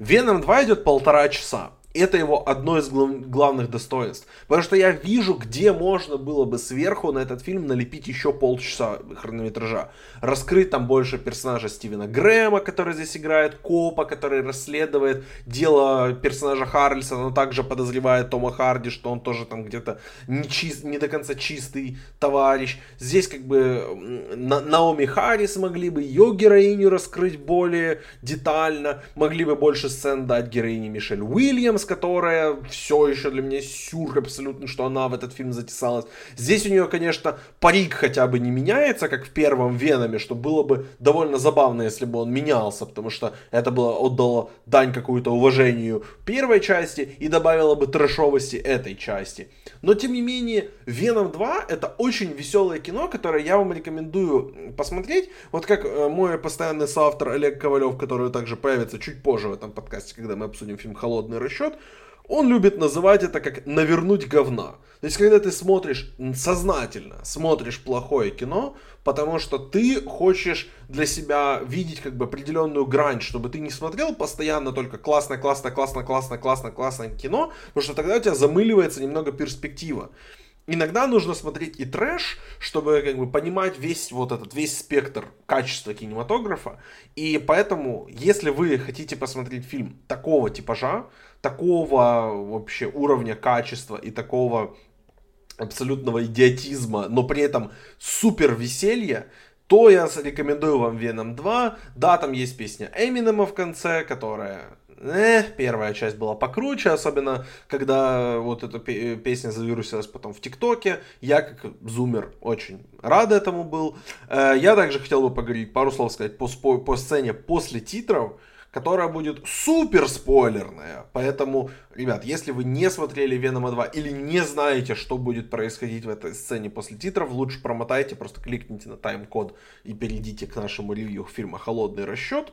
Веном 2 идет полтора часа это его одно из главных достоинств. Потому что я вижу, где можно было бы сверху на этот фильм налепить еще полчаса хронометража. Раскрыть там больше персонажа Стивена Грэма, который здесь играет копа, который расследует дело персонажа Харльсона, но также подозревает Тома Харди, что он тоже там где-то не, чист, не до конца чистый товарищ. Здесь как бы на, Наоми Харрис могли бы ее героиню раскрыть более детально, могли бы больше сцен дать героине Мишель Уильямс, которая все еще для меня сюр абсолютно, что она в этот фильм затесалась. Здесь у нее, конечно, парик хотя бы не меняется, как в первом Веноме, что было бы довольно забавно, если бы он менялся, потому что это было отдало дань какую-то уважению первой части и добавило бы трэшовости этой части. Но, тем не менее, Веном 2 это очень веселое кино, которое я вам рекомендую посмотреть. Вот как э, мой постоянный соавтор Олег Ковалев, который также появится чуть позже в этом подкасте, когда мы обсудим фильм «Холодный расчет», он любит называть это как навернуть говна. То есть, когда ты смотришь сознательно, смотришь плохое кино, потому что ты хочешь для себя видеть как бы определенную грань, чтобы ты не смотрел постоянно только классно, классно, классно, классно, классно, классное кино, потому что тогда у тебя замыливается немного перспектива. Иногда нужно смотреть и трэш, чтобы как бы понимать весь вот этот весь спектр качества кинематографа. И поэтому, если вы хотите посмотреть фильм такого типажа, такого вообще уровня качества и такого абсолютного идиотизма, но при этом супер веселья, то я рекомендую вам Venom 2. Да, там есть песня Эминема в конце, которая э, первая часть была покруче, особенно когда вот эта песня завирусилась потом в ТикТоке. Я, как зумер, очень рад этому был. Э, я также хотел бы поговорить, пару слов сказать по, по сцене после титров которая будет супер спойлерная. Поэтому, ребят, если вы не смотрели Венома 2 или не знаете, что будет происходить в этой сцене после титров, лучше промотайте, просто кликните на тайм-код и перейдите к нашему ревью фильма «Холодный расчет».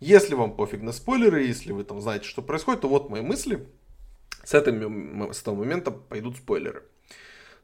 Если вам пофиг на спойлеры, если вы там знаете, что происходит, то вот мои мысли. С, этого, с этого момента пойдут спойлеры.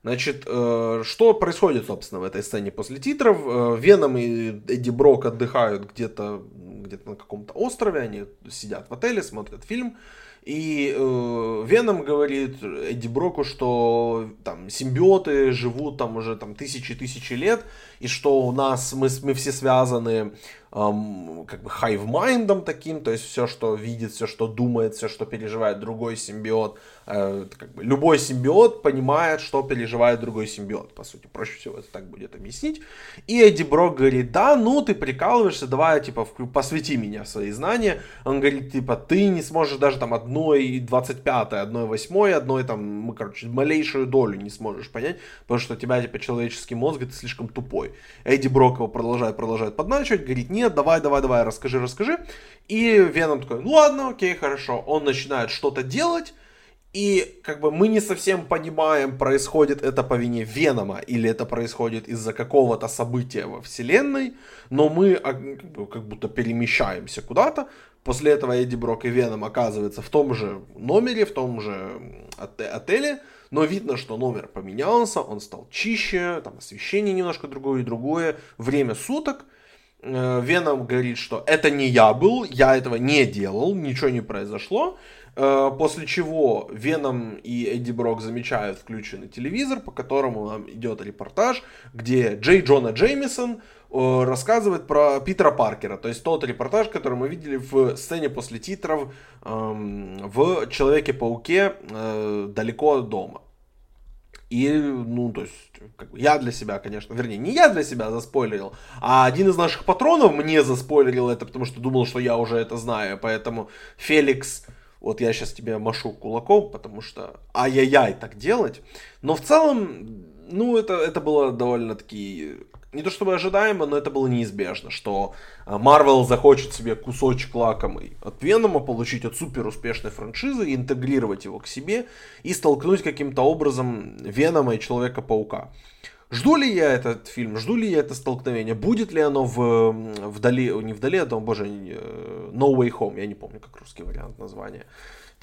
Значит, э, что происходит, собственно, в этой сцене после титров? Э, Веном и Эдди Брок отдыхают где-то где на каком-то острове, они сидят в отеле, смотрят фильм. И э, Веном говорит Эдди Броку, что там симбиоты живут там уже там тысячи-тысячи лет, и что у нас, мы, мы все связаны эм, как бы hive mind'ом таким, то есть все, что видит, все, что думает, все, что переживает другой симбиот, э, как бы любой симбиот понимает, что переживает другой симбиот, по сути, проще всего это так будет объяснить. И Эдди Брок говорит, да, ну ты прикалываешься, давай, типа, посвяти меня в свои знания. Он говорит, типа, ты не сможешь даже там одной 25 одной 8 одной там, мы, короче, малейшую долю не сможешь понять, потому что у тебя, типа, человеческий мозг, ты слишком тупой. Эдди Брок его продолжает, продолжает подначивать, говорит, нет, давай, давай, давай, расскажи, расскажи. И Веном такой, ну ладно, окей, хорошо. Он начинает что-то делать, и как бы мы не совсем понимаем, происходит это по вине Венома или это происходит из-за какого-то события во вселенной, но мы а, как будто перемещаемся куда-то. После этого Эдди Брок и Веном оказываются в том же номере, в том же отеле, но видно, что номер поменялся, он стал чище, там освещение немножко другое и другое, время суток. Э, Веном говорит, что это не я был, я этого не делал, ничего не произошло. Э, после чего Веном и Эдди Брок замечают включенный телевизор, по которому нам идет репортаж, где Джей Джона Джеймисон э, рассказывает про Питера Паркера. То есть тот репортаж, который мы видели в сцене после титров эм, в Человеке-пауке далеко от дома. И, ну, то есть, как бы я для себя, конечно, вернее, не я для себя заспойлерил, а один из наших патронов мне заспойлерил это, потому что думал, что я уже это знаю. Поэтому Феликс вот я сейчас тебе машу кулаком, потому что ай-яй-яй так делать. Но в целом, ну, это, это было довольно-таки не то чтобы ожидаемо, но это было неизбежно, что Marvel захочет себе кусочек лакомый от Венома, получить от супер успешной франшизы, интегрировать его к себе и столкнуть каким-то образом Венома и Человека-паука. Жду ли я этот фильм, жду ли я это столкновение, будет ли оно в, вдали, не вдали, а боже, э, No Way Home, я не помню, как русский вариант названия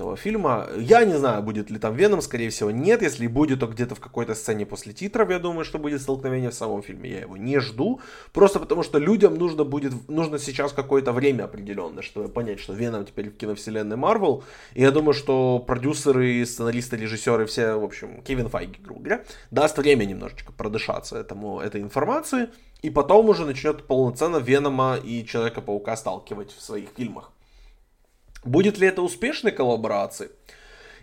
этого фильма. Я не знаю, будет ли там Веном, скорее всего, нет. Если будет, то где-то в какой-то сцене после титров, я думаю, что будет столкновение в самом фильме. Я его не жду. Просто потому, что людям нужно будет, нужно сейчас какое-то время определенное, чтобы понять, что Веном теперь в киновселенной Марвел. И я думаю, что продюсеры, сценаристы, режиссеры, все, в общем, Кевин Файги, грубо говоря, даст время немножечко продышаться этому, этой информации. И потом уже начнет полноценно Венома и Человека-паука сталкивать в своих фильмах. Будет ли это успешной коллаборацией?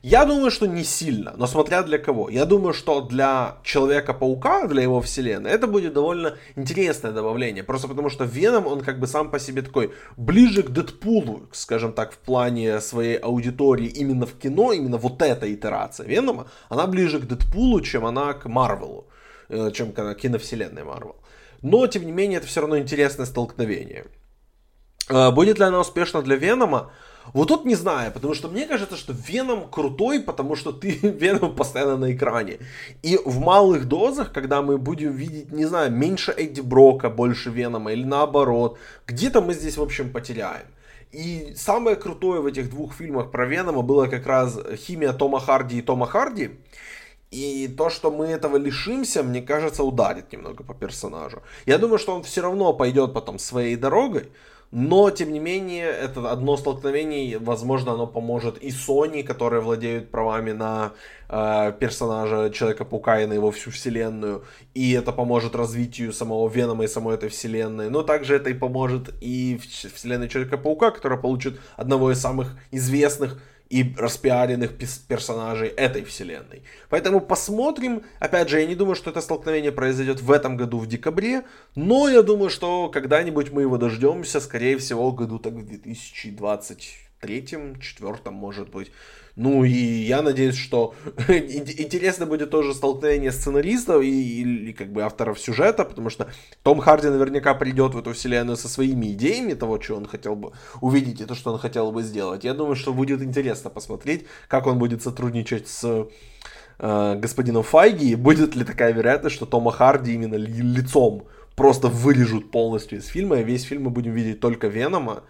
Я думаю, что не сильно, но смотря для кого. Я думаю, что для Человека-паука, для его вселенной, это будет довольно интересное добавление. Просто потому, что Веном, он как бы сам по себе такой ближе к Дэдпулу, скажем так, в плане своей аудитории именно в кино, именно вот эта итерация Венома, она ближе к Дэдпулу, чем она к Марвелу, э, чем к киновселенной Марвел. Но, тем не менее, это все равно интересное столкновение. Э, будет ли она успешна для Венома? Вот тут не знаю, потому что мне кажется, что Веном крутой, потому что ты Веном постоянно на экране. И в малых дозах, когда мы будем видеть, не знаю, меньше Эдди Брока, больше Венома, или наоборот, где-то мы здесь, в общем, потеряем. И самое крутое в этих двух фильмах про Венома было как раз химия Тома Харди и Тома Харди. И то, что мы этого лишимся, мне кажется, ударит немного по персонажу. Я думаю, что он все равно пойдет потом своей дорогой, но, тем не менее, это одно столкновение, возможно, оно поможет и Sony, которые владеют правами на э, персонажа Человека-паука и на его всю вселенную, и это поможет развитию самого Венома и самой этой вселенной, но также это и поможет и вселенной Человека-паука, которая получит одного из самых известных и распиаренных персонажей этой вселенной. Поэтому посмотрим. Опять же, я не думаю, что это столкновение произойдет в этом году в декабре, но я думаю, что когда-нибудь мы его дождемся, скорее всего, году так в 2023, 2024, может быть. Ну и я надеюсь, что интересно будет тоже столкновение сценаристов и, и, как бы авторов сюжета, потому что Том Харди наверняка придет в эту вселенную со своими идеями того, что он хотел бы увидеть и то, что он хотел бы сделать. Я думаю, что будет интересно посмотреть, как он будет сотрудничать с э, господином Файги, и будет ли такая вероятность, что Тома Харди именно лицом просто вырежут полностью из фильма, и весь фильм мы будем видеть только Венома,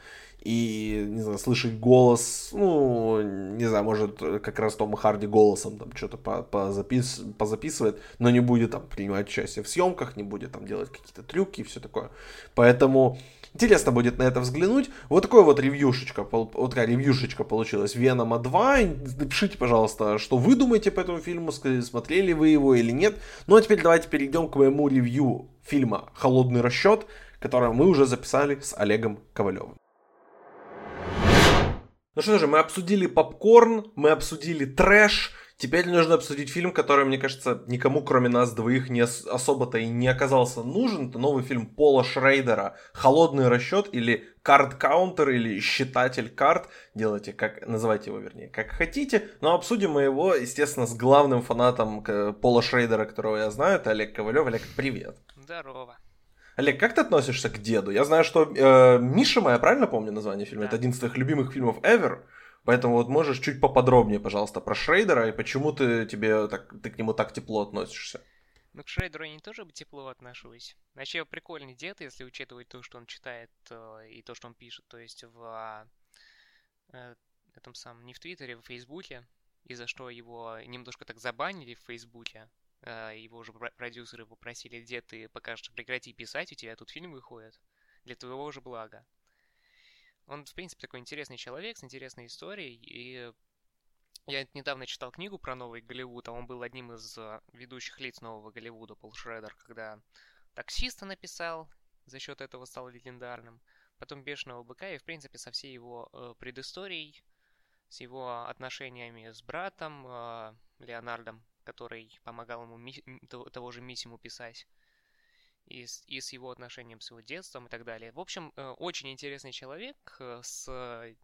и, не знаю, слышать голос, ну, не знаю, может, как раз Том Харди голосом там что-то позапис, позаписывает, но не будет там принимать участие в съемках, не будет там делать какие-то трюки и все такое. Поэтому интересно будет на это взглянуть. Вот такой вот ревьюшечка, вот такая ревьюшечка получилась Венома 2. Напишите, пожалуйста, что вы думаете по этому фильму, смотрели вы его или нет. Ну а теперь давайте перейдем к моему ревью фильма «Холодный расчет», которое мы уже записали с Олегом Ковалевым. Ну что же, мы обсудили попкорн, мы обсудили трэш, Теперь нужно обсудить фильм, который, мне кажется, никому, кроме нас двоих, не особо-то и не оказался нужен. Это новый фильм Пола Шрейдера «Холодный расчет» или «Карт-каунтер» или «Считатель карт». Делайте, как, называйте его, вернее, как хотите. Но обсудим мы его, естественно, с главным фанатом Пола Шрейдера, которого я знаю. Это Олег Ковалев. Олег, привет. Здорово. Олег, как ты относишься к деду? Я знаю, что э, Миша моя, правильно помню название фильма? Да. Это один из твоих любимых фильмов ever. Поэтому вот можешь чуть поподробнее, пожалуйста, про Шрейдера и почему ты, тебе так, ты к нему так тепло относишься? Ну, к Шрейдеру я не тоже бы тепло отношусь. Вообще, прикольный дед, если учитывать то, что он читает э, и то, что он пишет. То есть в э, этом самом, не в Твиттере, в Фейсбуке, из-за что его немножко так забанили в Фейсбуке. Э, его же продюсеры попросили, дед, ты покажешь, прекрати писать, у тебя тут фильм выходит. Для твоего же блага. Он, в принципе, такой интересный человек с интересной историей, и я недавно читал книгу про новый Голливуд, а он был одним из э, ведущих лиц нового Голливуда, Пол Шредер, когда таксиста написал, за счет этого стал легендарным, потом Бешеного быка, и, в принципе, со всей его э, предысторией, с его отношениями с братом э, Леонардом, который помогал ему того же Миссиму писать, и с, и с его отношением с его детством и так далее. В общем, э, очень интересный человек э, с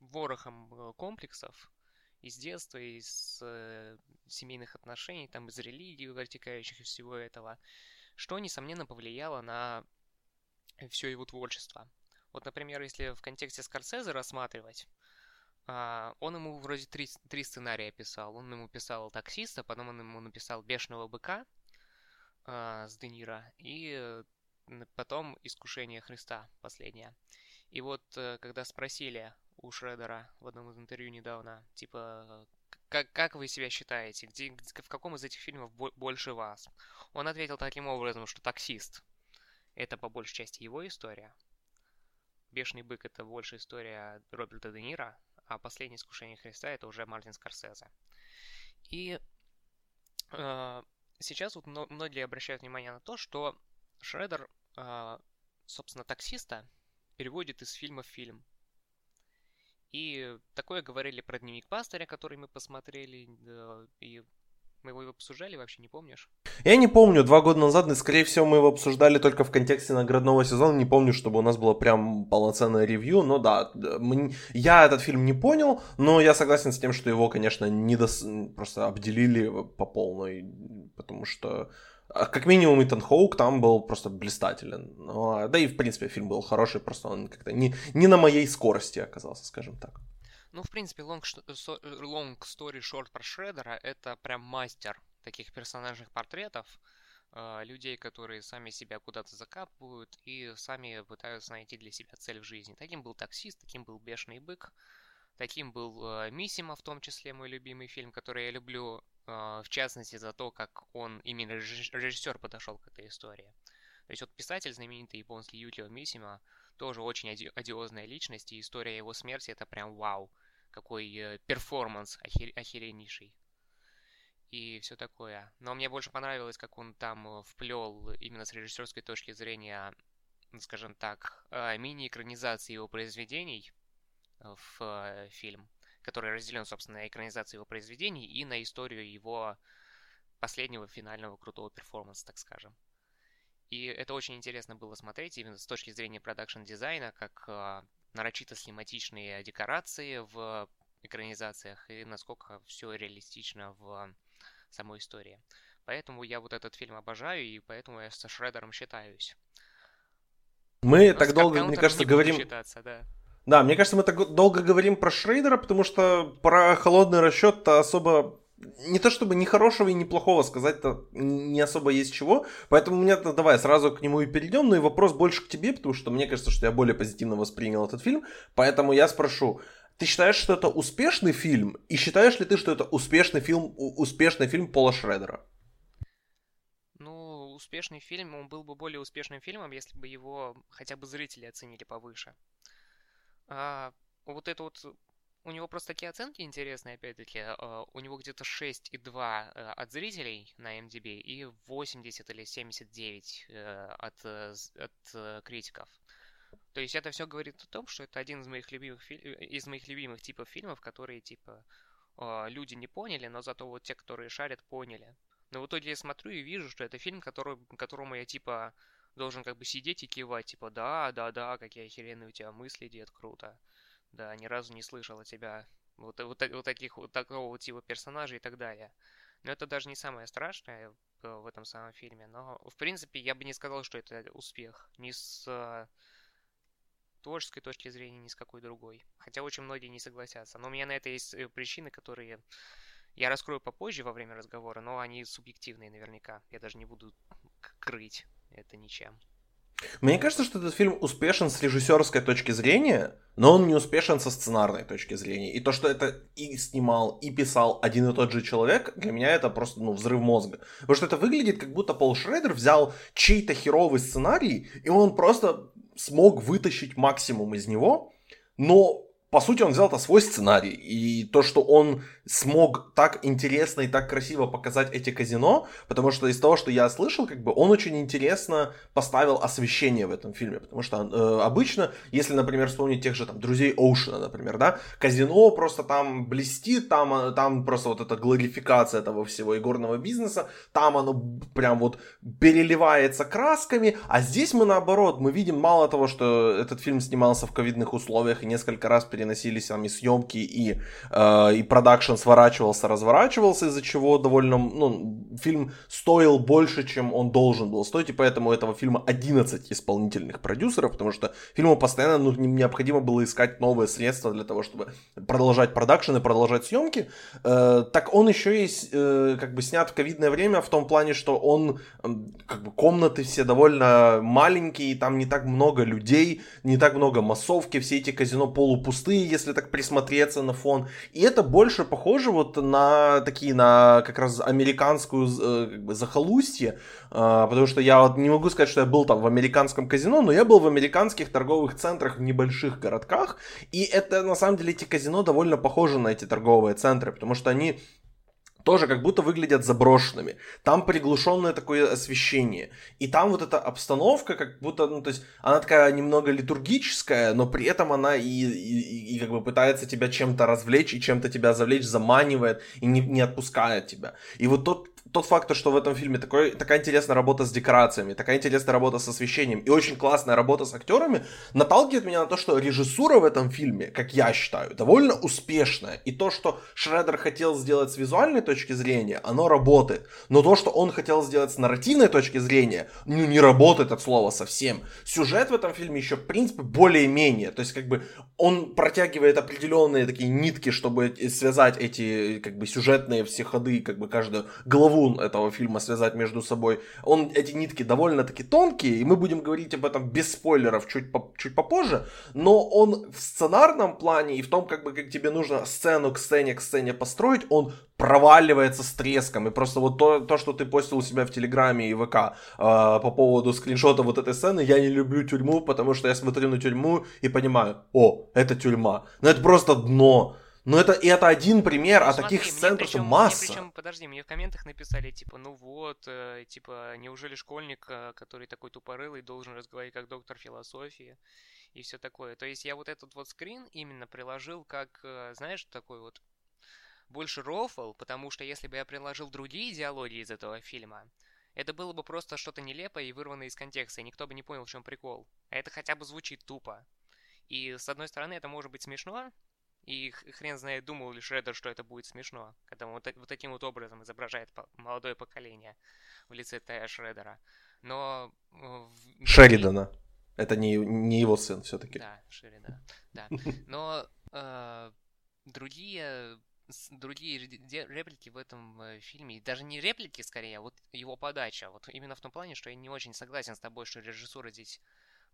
ворохом э, комплексов из детства, из семейных отношений, там, из религии вытекающих из всего этого, что, несомненно, повлияло на все его творчество. Вот, например, если в контексте Скорсезе рассматривать, он ему вроде три, три сценария писал. Он ему писал «Таксиста», потом он ему написал «Бешеного быка», э, с Де Ниро, и э, потом «Искушение Христа» последнее. И вот, э, когда спросили у Шредера в одном из интервью недавно, типа, как, как вы себя считаете, где, в каком из этих фильмов больше вас? Он ответил таким образом, что «Таксист» — это по большей части его история, «Бешеный бык» — это больше история Роберта Де Ниро, а «Последнее искушение Христа» — это уже Мартин Скорсезе. И э, сейчас вот многие обращают внимание на то, что Шредер, а, собственно, таксиста переводит из фильма в фильм. И такое говорили про дневник пастыря, который мы посмотрели, и мы его обсуждали, вообще не помнишь? Я не помню, два года назад, и скорее всего мы его обсуждали только в контексте наградного сезона, не помню, чтобы у нас было прям полноценное ревью, но да, мы, я этот фильм не понял, но я согласен с тем, что его, конечно, не дос... просто обделили по полной, потому что а, как минимум Итан Хоук там был просто блистателен. Ну, да и в принципе фильм был хороший, просто он как-то не, не на моей скорости оказался, скажем так. Ну, в принципе, long, long story short про Шредера — это прям мастер таких персонажных портретов, э, людей, которые сами себя куда-то закапывают и сами пытаются найти для себя цель в жизни. Таким был «Таксист», таким был «Бешеный бык», таким был э, «Миссима», в том числе мой любимый фильм, который я люблю, э, в частности, за то, как он, именно режиссер подошел к этой истории. То есть вот писатель знаменитый японский Ютио Мисима тоже очень оди- одиозная личность, и история его смерти это прям вау какой э, перформанс охер... охереннейший. И все такое. Но мне больше понравилось, как он там э, вплел именно с режиссерской точки зрения, скажем так, э, мини-экранизации его произведений в фильм, который разделен, собственно, на экранизацию его произведений и на историю его последнего финального крутого перформанса, так скажем. И это очень интересно было смотреть именно с точки зрения production-дизайна, как нарочито схематичные декорации в экранизациях и насколько все реалистично в самой истории. Поэтому я вот этот фильм обожаю, и поэтому я со Шрейдером считаюсь. Мы Но так долго, мне кажется, говорим... Считаться, да. да, мне кажется, мы так долго говорим про Шрейдера, потому что про холодный расчет-то особо не то чтобы ни хорошего и ни плохого сказать-то не особо есть чего. Поэтому у меня -то, давай сразу к нему и перейдем. Ну и вопрос больше к тебе, потому что мне кажется, что я более позитивно воспринял этот фильм. Поэтому я спрошу, ты считаешь, что это успешный фильм? И считаешь ли ты, что это успешный фильм, успешный фильм Пола Шредера? Ну, успешный фильм, он был бы более успешным фильмом, если бы его хотя бы зрители оценили повыше. А, вот это вот у него просто такие оценки интересные, опять-таки. Э, у него где-то 6,2 э, от зрителей на MDB и 80 или 79 э, от, от критиков. То есть это все говорит о том, что это один из моих любимых, фи... из моих любимых типов фильмов, которые, типа, люди не поняли, но зато вот те, которые шарят, поняли. Но в итоге я смотрю и вижу, что это фильм, который, которому я, типа, должен как бы сидеть и кивать, типа, да, да, да, какие охеренные у тебя мысли, дед, круто. Да, ни разу не слышал от тебя вот, вот, вот таких вот такого типа персонажей и так далее. Но это даже не самое страшное в этом самом фильме. Но, в принципе, я бы не сказал, что это успех. Ни с э, творческой точки зрения, ни с какой другой. Хотя очень многие не согласятся. Но у меня на это есть э, причины, которые я раскрою попозже во время разговора, но они субъективные наверняка. Я даже не буду крыть это ничем. Мне кажется, что этот фильм успешен с режиссерской точки зрения, но он не успешен со сценарной точки зрения. И то, что это и снимал, и писал один и тот же человек, для меня это просто ну, взрыв мозга. Потому что это выглядит, как будто Пол Шредер взял чей-то херовый сценарий, и он просто смог вытащить максимум из него, но по сути, он взял это свой сценарий. И то, что он смог так интересно и так красиво показать эти казино, потому что из того, что я слышал, как бы он очень интересно поставил освещение в этом фильме. Потому что э, обычно, если, например, вспомнить тех же там друзей Оушена, например, да, казино просто там блестит, там, э, там просто вот эта глорификация этого всего игорного бизнеса, там оно прям вот переливается красками, а здесь мы наоборот, мы видим мало того, что этот фильм снимался в ковидных условиях и несколько раз переносились там и съемки, и, э, и продакшн сворачивался, разворачивался, из-за чего довольно, ну, фильм стоил больше, чем он должен был стоить, и поэтому у этого фильма 11 исполнительных продюсеров, потому что фильму постоянно ну, необходимо было искать новые средства для того, чтобы продолжать продакшн и продолжать съемки. Э, так он еще и э, как бы снят в ковидное время в том плане, что он, как бы комнаты все довольно маленькие, там не так много людей, не так много массовки, все эти казино полупустые, пустые, если так присмотреться на фон. И это больше похоже вот на такие, на как раз американскую э, как бы, захолустье, а, потому что я вот не могу сказать, что я был там в американском казино, но я был в американских торговых центрах в небольших городках, и это на самом деле эти казино довольно похожи на эти торговые центры, потому что они тоже как будто выглядят заброшенными. Там приглушенное такое освещение. И там вот эта обстановка, как будто, ну, то есть, она такая немного литургическая, но при этом она и, и, и как бы пытается тебя чем-то развлечь, и чем-то тебя завлечь, заманивает, и не, не отпускает тебя. И вот тот тот факт, что в этом фильме такой, такая интересная работа с декорациями, такая интересная работа с освещением и очень классная работа с актерами, наталкивает меня на то, что режиссура в этом фильме, как я считаю, довольно успешная. И то, что Шредер хотел сделать с визуальной точки зрения, оно работает. Но то, что он хотел сделать с нарративной точки зрения, ну не работает от слова совсем. Сюжет в этом фильме еще, в принципе, более-менее. То есть, как бы, он протягивает определенные такие нитки, чтобы связать эти, как бы, сюжетные все ходы, как бы, каждую главу канву этого фильма связать между собой. Он, эти нитки довольно-таки тонкие, и мы будем говорить об этом без спойлеров чуть, по, чуть попозже, но он в сценарном плане и в том, как бы, как тебе нужно сцену к сцене к сцене построить, он проваливается с треском. И просто вот то, то что ты постил у себя в Телеграме и ВК э, по поводу скриншота вот этой сцены, я не люблю тюрьму, потому что я смотрю на тюрьму и понимаю, о, это тюрьма. Но это просто дно. Но это, и это один пример, ну, а смотри, таких сцен просто масса. Мне причем, подожди, мне в комментах написали, типа, ну вот, э, типа, неужели школьник, э, который такой тупорылый, должен разговаривать как доктор философии и все такое. То есть я вот этот вот скрин именно приложил как, э, знаешь, такой вот больше рофл, потому что если бы я приложил другие идеологии из этого фильма, это было бы просто что-то нелепое и вырванное из контекста, и никто бы не понял, в чем прикол. А это хотя бы звучит тупо. И с одной стороны это может быть смешно, и хрен знает, думал ли Шредер, что это будет смешно, когда он вот, вот таким вот образом изображает молодое поколение в лице Тая Шредера. Но... Шеридана. Это не, не его сын все-таки. Да, Шеридана. Да. Но э, другие другие реплики в этом э, фильме, даже не реплики скорее, а вот его подача. Вот именно в том плане, что я не очень согласен с тобой, что режиссура здесь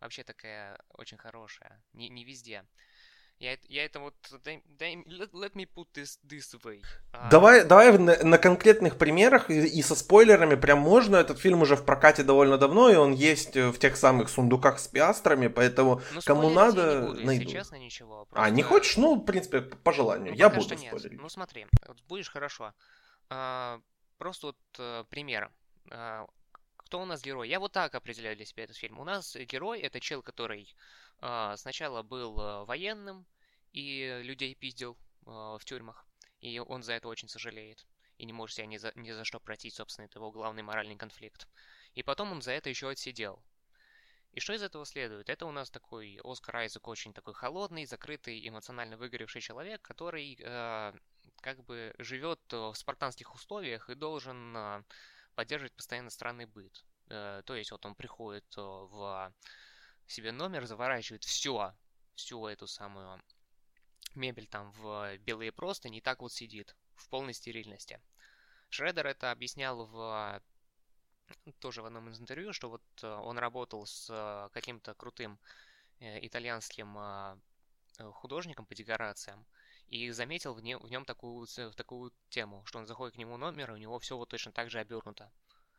вообще такая очень хорошая. Не, не везде. Я, я это вот... Let, me put this this way. А... Давай, давай на, на конкретных примерах и, и со спойлерами прям можно. Этот фильм уже в прокате довольно давно, и он есть в тех самых сундуках с пиастрами, поэтому ну, кому надо, я не буду, найду. Если честно, ничего. Просто... А, не хочешь? Ну, в принципе, по желанию. Ну, я буду спойлерить. Ну, смотри, вот будешь хорошо. А, просто вот а, пример. А, кто у нас герой? Я вот так определяю для себя этот фильм. У нас герой это чел, который а, сначала был а, военным и людей пиздил а, в тюрьмах, и он за это очень сожалеет и не может себя ни за, ни за что простить, собственно, это его главный моральный конфликт. И потом он за это еще отсидел. И что из этого следует? Это у нас такой Оскар Айзек очень такой холодный, закрытый, эмоционально выгоревший человек, который э, как бы живет в спартанских условиях и должен э, поддерживать постоянно странный быт. Э, то есть вот он приходит э, в себе номер, заворачивает все, всю эту самую мебель там в белые простыни и так вот сидит в полной стерильности. Шредер это объяснял в тоже в одном из интервью, что вот э, он работал с э, каким-то крутым э, итальянским художником по декорациям и заметил в, нем, в нем такую, такую тему, что он заходит к нему номер, и у него все вот точно так же обернуто.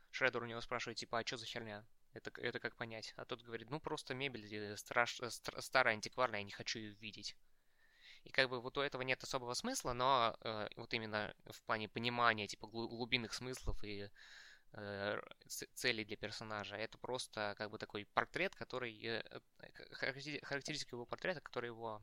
Шредер у него спрашивает, типа, а что за херня? Это, это как понять? А тот говорит, ну просто мебель страш, старая, антикварная, я не хочу ее видеть. И как бы вот у этого нет особого смысла, но э, вот именно в плане понимания, типа, глубинных смыслов и э, целей для персонажа, это просто как бы такой портрет, который... Э, характеристика его портрета, который его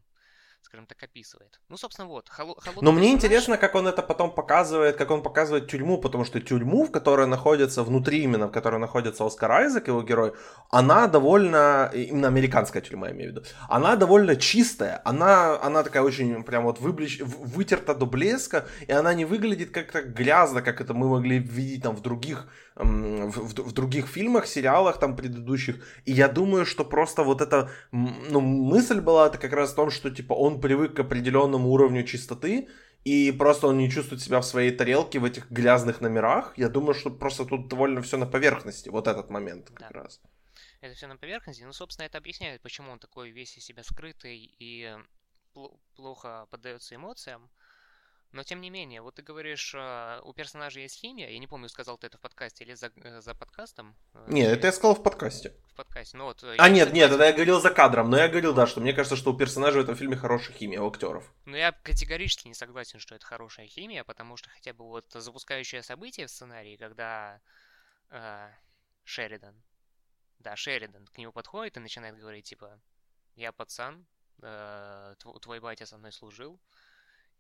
скажем так, описывает. Ну, собственно, вот. Холо- Но мне интересно, как он это потом показывает, как он показывает тюрьму, потому что тюрьму, в которой находится, внутри именно, в которой находится Оскар Айзек, его герой, она довольно, именно американская тюрьма, я имею в виду, она довольно чистая, она, она такая очень прям вот выблещ, вытерта до блеска, и она не выглядит как-то грязно, как это мы могли видеть там в других в, в, других фильмах, сериалах там предыдущих. И я думаю, что просто вот эта ну, мысль была это как раз в том, что типа он привык к определенному уровню чистоты, и просто он не чувствует себя в своей тарелке в этих грязных номерах. Я думаю, что просто тут довольно все на поверхности, вот этот момент как да. раз. Это все на поверхности, ну, собственно, это объясняет, почему он такой весь из себя скрытый и плохо поддается эмоциям. Но тем не менее, вот ты говоришь, а, у персонажа есть химия. Я не помню, сказал ты это в подкасте или за, э, за подкастом. Э, нет, это я сказал в подкасте. В подкасте, ну вот. Э, а нет, нет, это я говорил за кадром. Но я говорил, да, что мне кажется, что у персонажа в этом фильме хорошая химия, у актеров. Ну я категорически не согласен, что это хорошая химия, потому что хотя бы вот запускающее событие в сценарии, когда э, Шеридан, да, Шеридан к нему подходит и начинает говорить, типа, я пацан, э, твой батя со мной служил,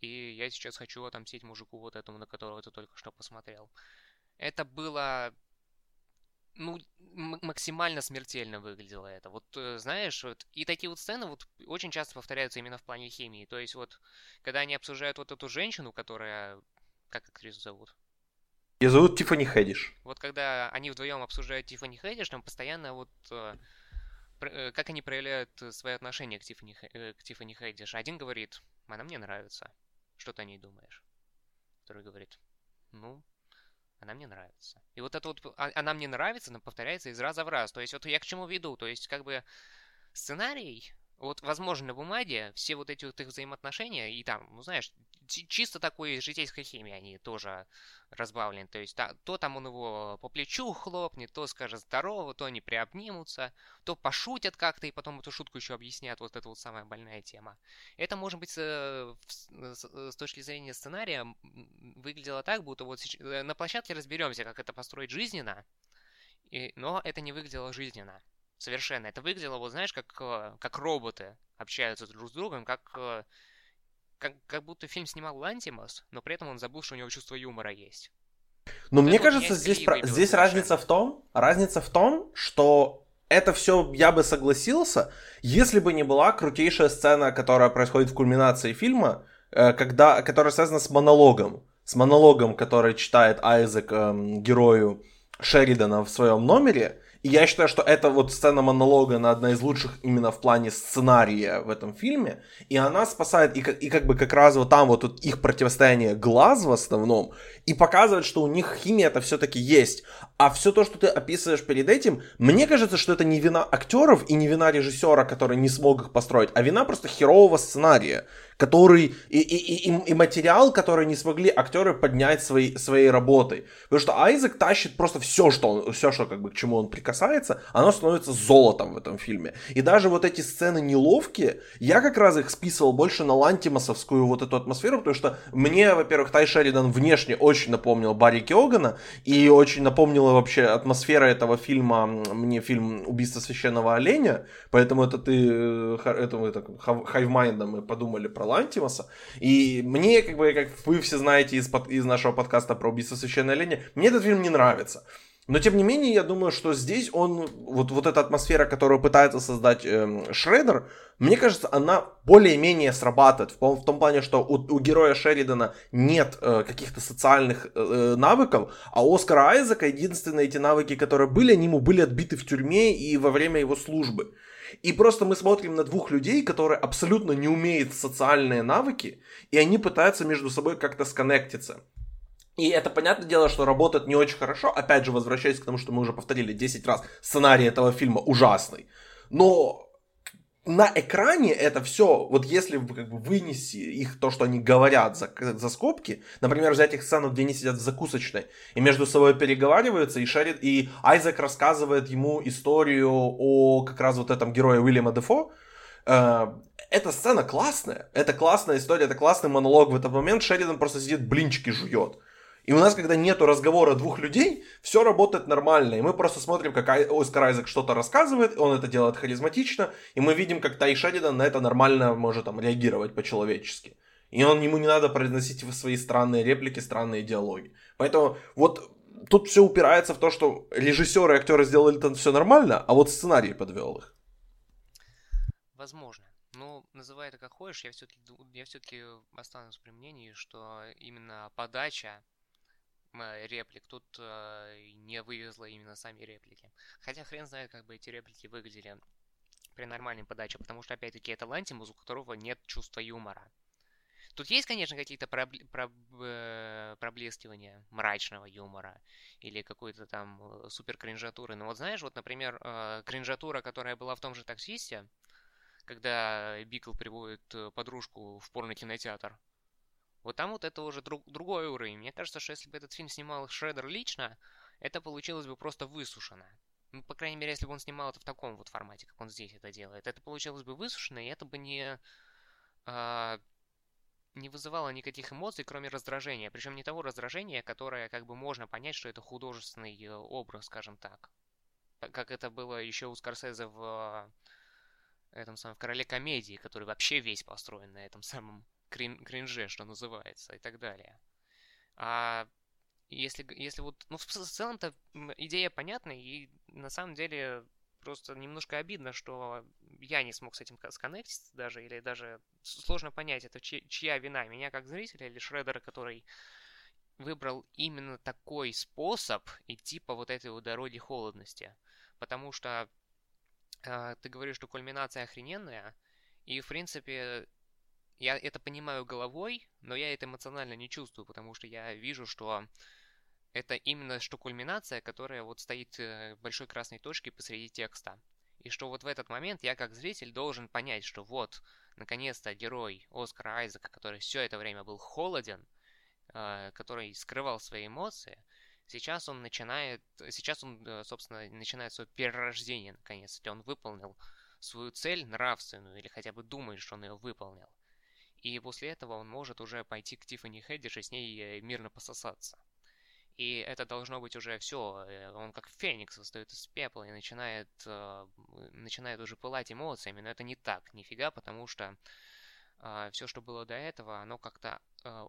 и я сейчас хочу отомстить мужику вот этому, на которого ты только что посмотрел. Это было ну, максимально смертельно выглядело это. Вот, э, знаешь, вот, и такие вот сцены вот очень часто повторяются именно в плане химии. То есть вот, когда они обсуждают вот эту женщину, которая... Как актрису зовут? Ее зовут Тиффани Хэдиш. Вот когда они вдвоем обсуждают Тиффани Хэдиш, там постоянно вот... Э, э, как они проявляют свои отношения к Тиффани, к Тиффани Хэдиш. Один говорит, она мне нравится. Что ты о ней думаешь? Второй говорит, ну, она мне нравится. И вот это вот, а, она мне нравится, она повторяется из раза в раз. То есть вот я к чему веду? То есть как бы сценарий, вот, возможно, на бумаге все вот эти вот их взаимоотношения, и там, ну, знаешь, чисто такой житейской химии они тоже разбавлены. То есть та, то там он его по плечу хлопнет, то скажет здорово, то они приобнимутся, то пошутят как-то, и потом эту шутку еще объяснят. Вот это вот самая больная тема. Это, может быть, с, с, с точки зрения сценария выглядело так, будто вот э, на площадке разберемся, как это построить жизненно, и, но это не выглядело жизненно. Совершенно. Это выглядело, вот знаешь, как, э, как роботы общаются друг с другом, как э, как, как будто фильм снимал Лантимас, но при этом он забыл, что у него чувство юмора есть. Но вот мне кажется, здесь, про... здесь разница в том, разница в том, что это все я бы согласился, если бы не была крутейшая сцена, которая происходит в кульминации фильма, э, когда, которая связана с монологом. С монологом, который читает Айзек эм, герою Шеридана в своем номере, И я считаю, что это вот сцена монолога, она одна из лучших именно в плане сценария в этом фильме. И она спасает, и, и как бы как раз вот там вот их противостояние глаз в основном, и показывает, что у них химия это все-таки есть. А все то, что ты описываешь перед этим, мне кажется, что это не вина актеров и не вина режиссера, который не смог их построить, а вина просто херового сценария который и, и, и, и материал, который не смогли актеры поднять своей, своей работой. Потому что Айзек тащит просто все, что он, все, что как бы к чему он прикасается, оно становится золотом в этом фильме. И даже вот эти сцены неловкие, я как раз их списывал больше на лантимасовскую вот эту атмосферу, потому что мне, во-первых, Тай Шеридан внешне очень напомнил Барри Киогана, и очень напомнила вообще атмосфера этого фильма, мне фильм «Убийство священного оленя», поэтому это ты, э, это hive mind'ом мы подумали про Лантимоса. И мне, как бы, как вы все знаете из, под, из нашего подкаста про убийство священного оленя, мне этот фильм не нравится. Но тем не менее, я думаю, что здесь он, вот, вот эта атмосфера, которую пытается создать эм, Шрейдер, мне кажется, она более-менее срабатывает. В, в том плане, что у, у героя Шеридана нет э, каких-то социальных э, навыков, а у Оскара Айзека единственные эти навыки, которые были, они ему были отбиты в тюрьме и во время его службы. И просто мы смотрим на двух людей, которые абсолютно не умеют социальные навыки, и они пытаются между собой как-то сконнектиться. И это, понятное дело, что работает не очень хорошо. Опять же, возвращаясь к тому, что мы уже повторили 10 раз, сценарий этого фильма ужасный. Но на экране это все, вот если как бы вынести их, то, что они говорят за, за скобки, например, взять их сцену, где они сидят в закусочной и между собой переговариваются, и Шерид, и Айзек рассказывает ему историю о как раз вот этом герое Уильяма Дефо, э, эта сцена классная, это классная история, это классный монолог в этот момент, Шеридан просто сидит, блинчики жует. И у нас, когда нету разговора двух людей, все работает нормально. И мы просто смотрим, как Оскар Айзек что-то рассказывает, он это делает харизматично, и мы видим, как Тай Шеридан на это нормально может там, реагировать по-человечески. И он, ему не надо произносить свои странные реплики, странные диалоги. Поэтому вот тут все упирается в то, что режиссеры и актеры сделали там все нормально, а вот сценарий подвел их. Возможно. Ну, называй это как хочешь, я все-таки я все-таки останусь при мнении, что именно подача реплик. Тут э, не вывезла именно сами реплики. Хотя хрен знает, как бы эти реплики выглядели при нормальной подаче, потому что, опять-таки, это Лантимус, у которого нет чувства юмора. Тут есть, конечно, какие-то пробл- проб- э, проблескивания мрачного юмора или какой-то там э, супер кринжатуры. Но вот знаешь, вот, например, э, кринжатура, которая была в том же таксисте, когда Бикл приводит э, подружку в порно кинотеатр, вот там вот это уже друг, другой уровень. Мне кажется, что если бы этот фильм снимал Шредер лично, это получилось бы просто высушено. Ну, по крайней мере, если бы он снимал это в таком вот формате, как он здесь это делает. Это получилось бы высушено, и это бы не... А, не вызывало никаких эмоций, кроме раздражения. Причем не того раздражения, которое как бы можно понять, что это художественный э, образ, скажем так. Как это было еще у Скорсезе в этом самом в Короле комедии, который вообще весь построен на этом самом крин кринже, что называется, и так далее. А если, если вот, ну, в целом-то идея понятна, и на самом деле просто немножко обидно, что я не смог с этим сконнектиться даже, или даже сложно понять, это чья, чья вина, меня как зрителя или Шредера, который выбрал именно такой способ идти по вот этой вот дороге холодности. Потому что э, ты говоришь, что кульминация охрененная, и, в принципе, я это понимаю головой, но я это эмоционально не чувствую, потому что я вижу, что это именно что кульминация, которая вот стоит э, большой красной точке посреди текста. И что вот в этот момент я как зритель должен понять, что вот, наконец-то герой Оскара Айзека, который все это время был холоден, э, который скрывал свои эмоции, сейчас он начинает, сейчас он, э, собственно, начинает свое перерождение наконец-то. Он выполнил свою цель нравственную, или хотя бы думает, что он ее выполнил. И после этого он может уже пойти к Тиффани Хэддиш и с ней э, мирно пососаться. И это должно быть уже все. Э, он как феникс восстает из пепла и начинает, э, начинает уже пылать эмоциями. Но это не так, нифига, потому что э, все, что было до этого, оно как-то э,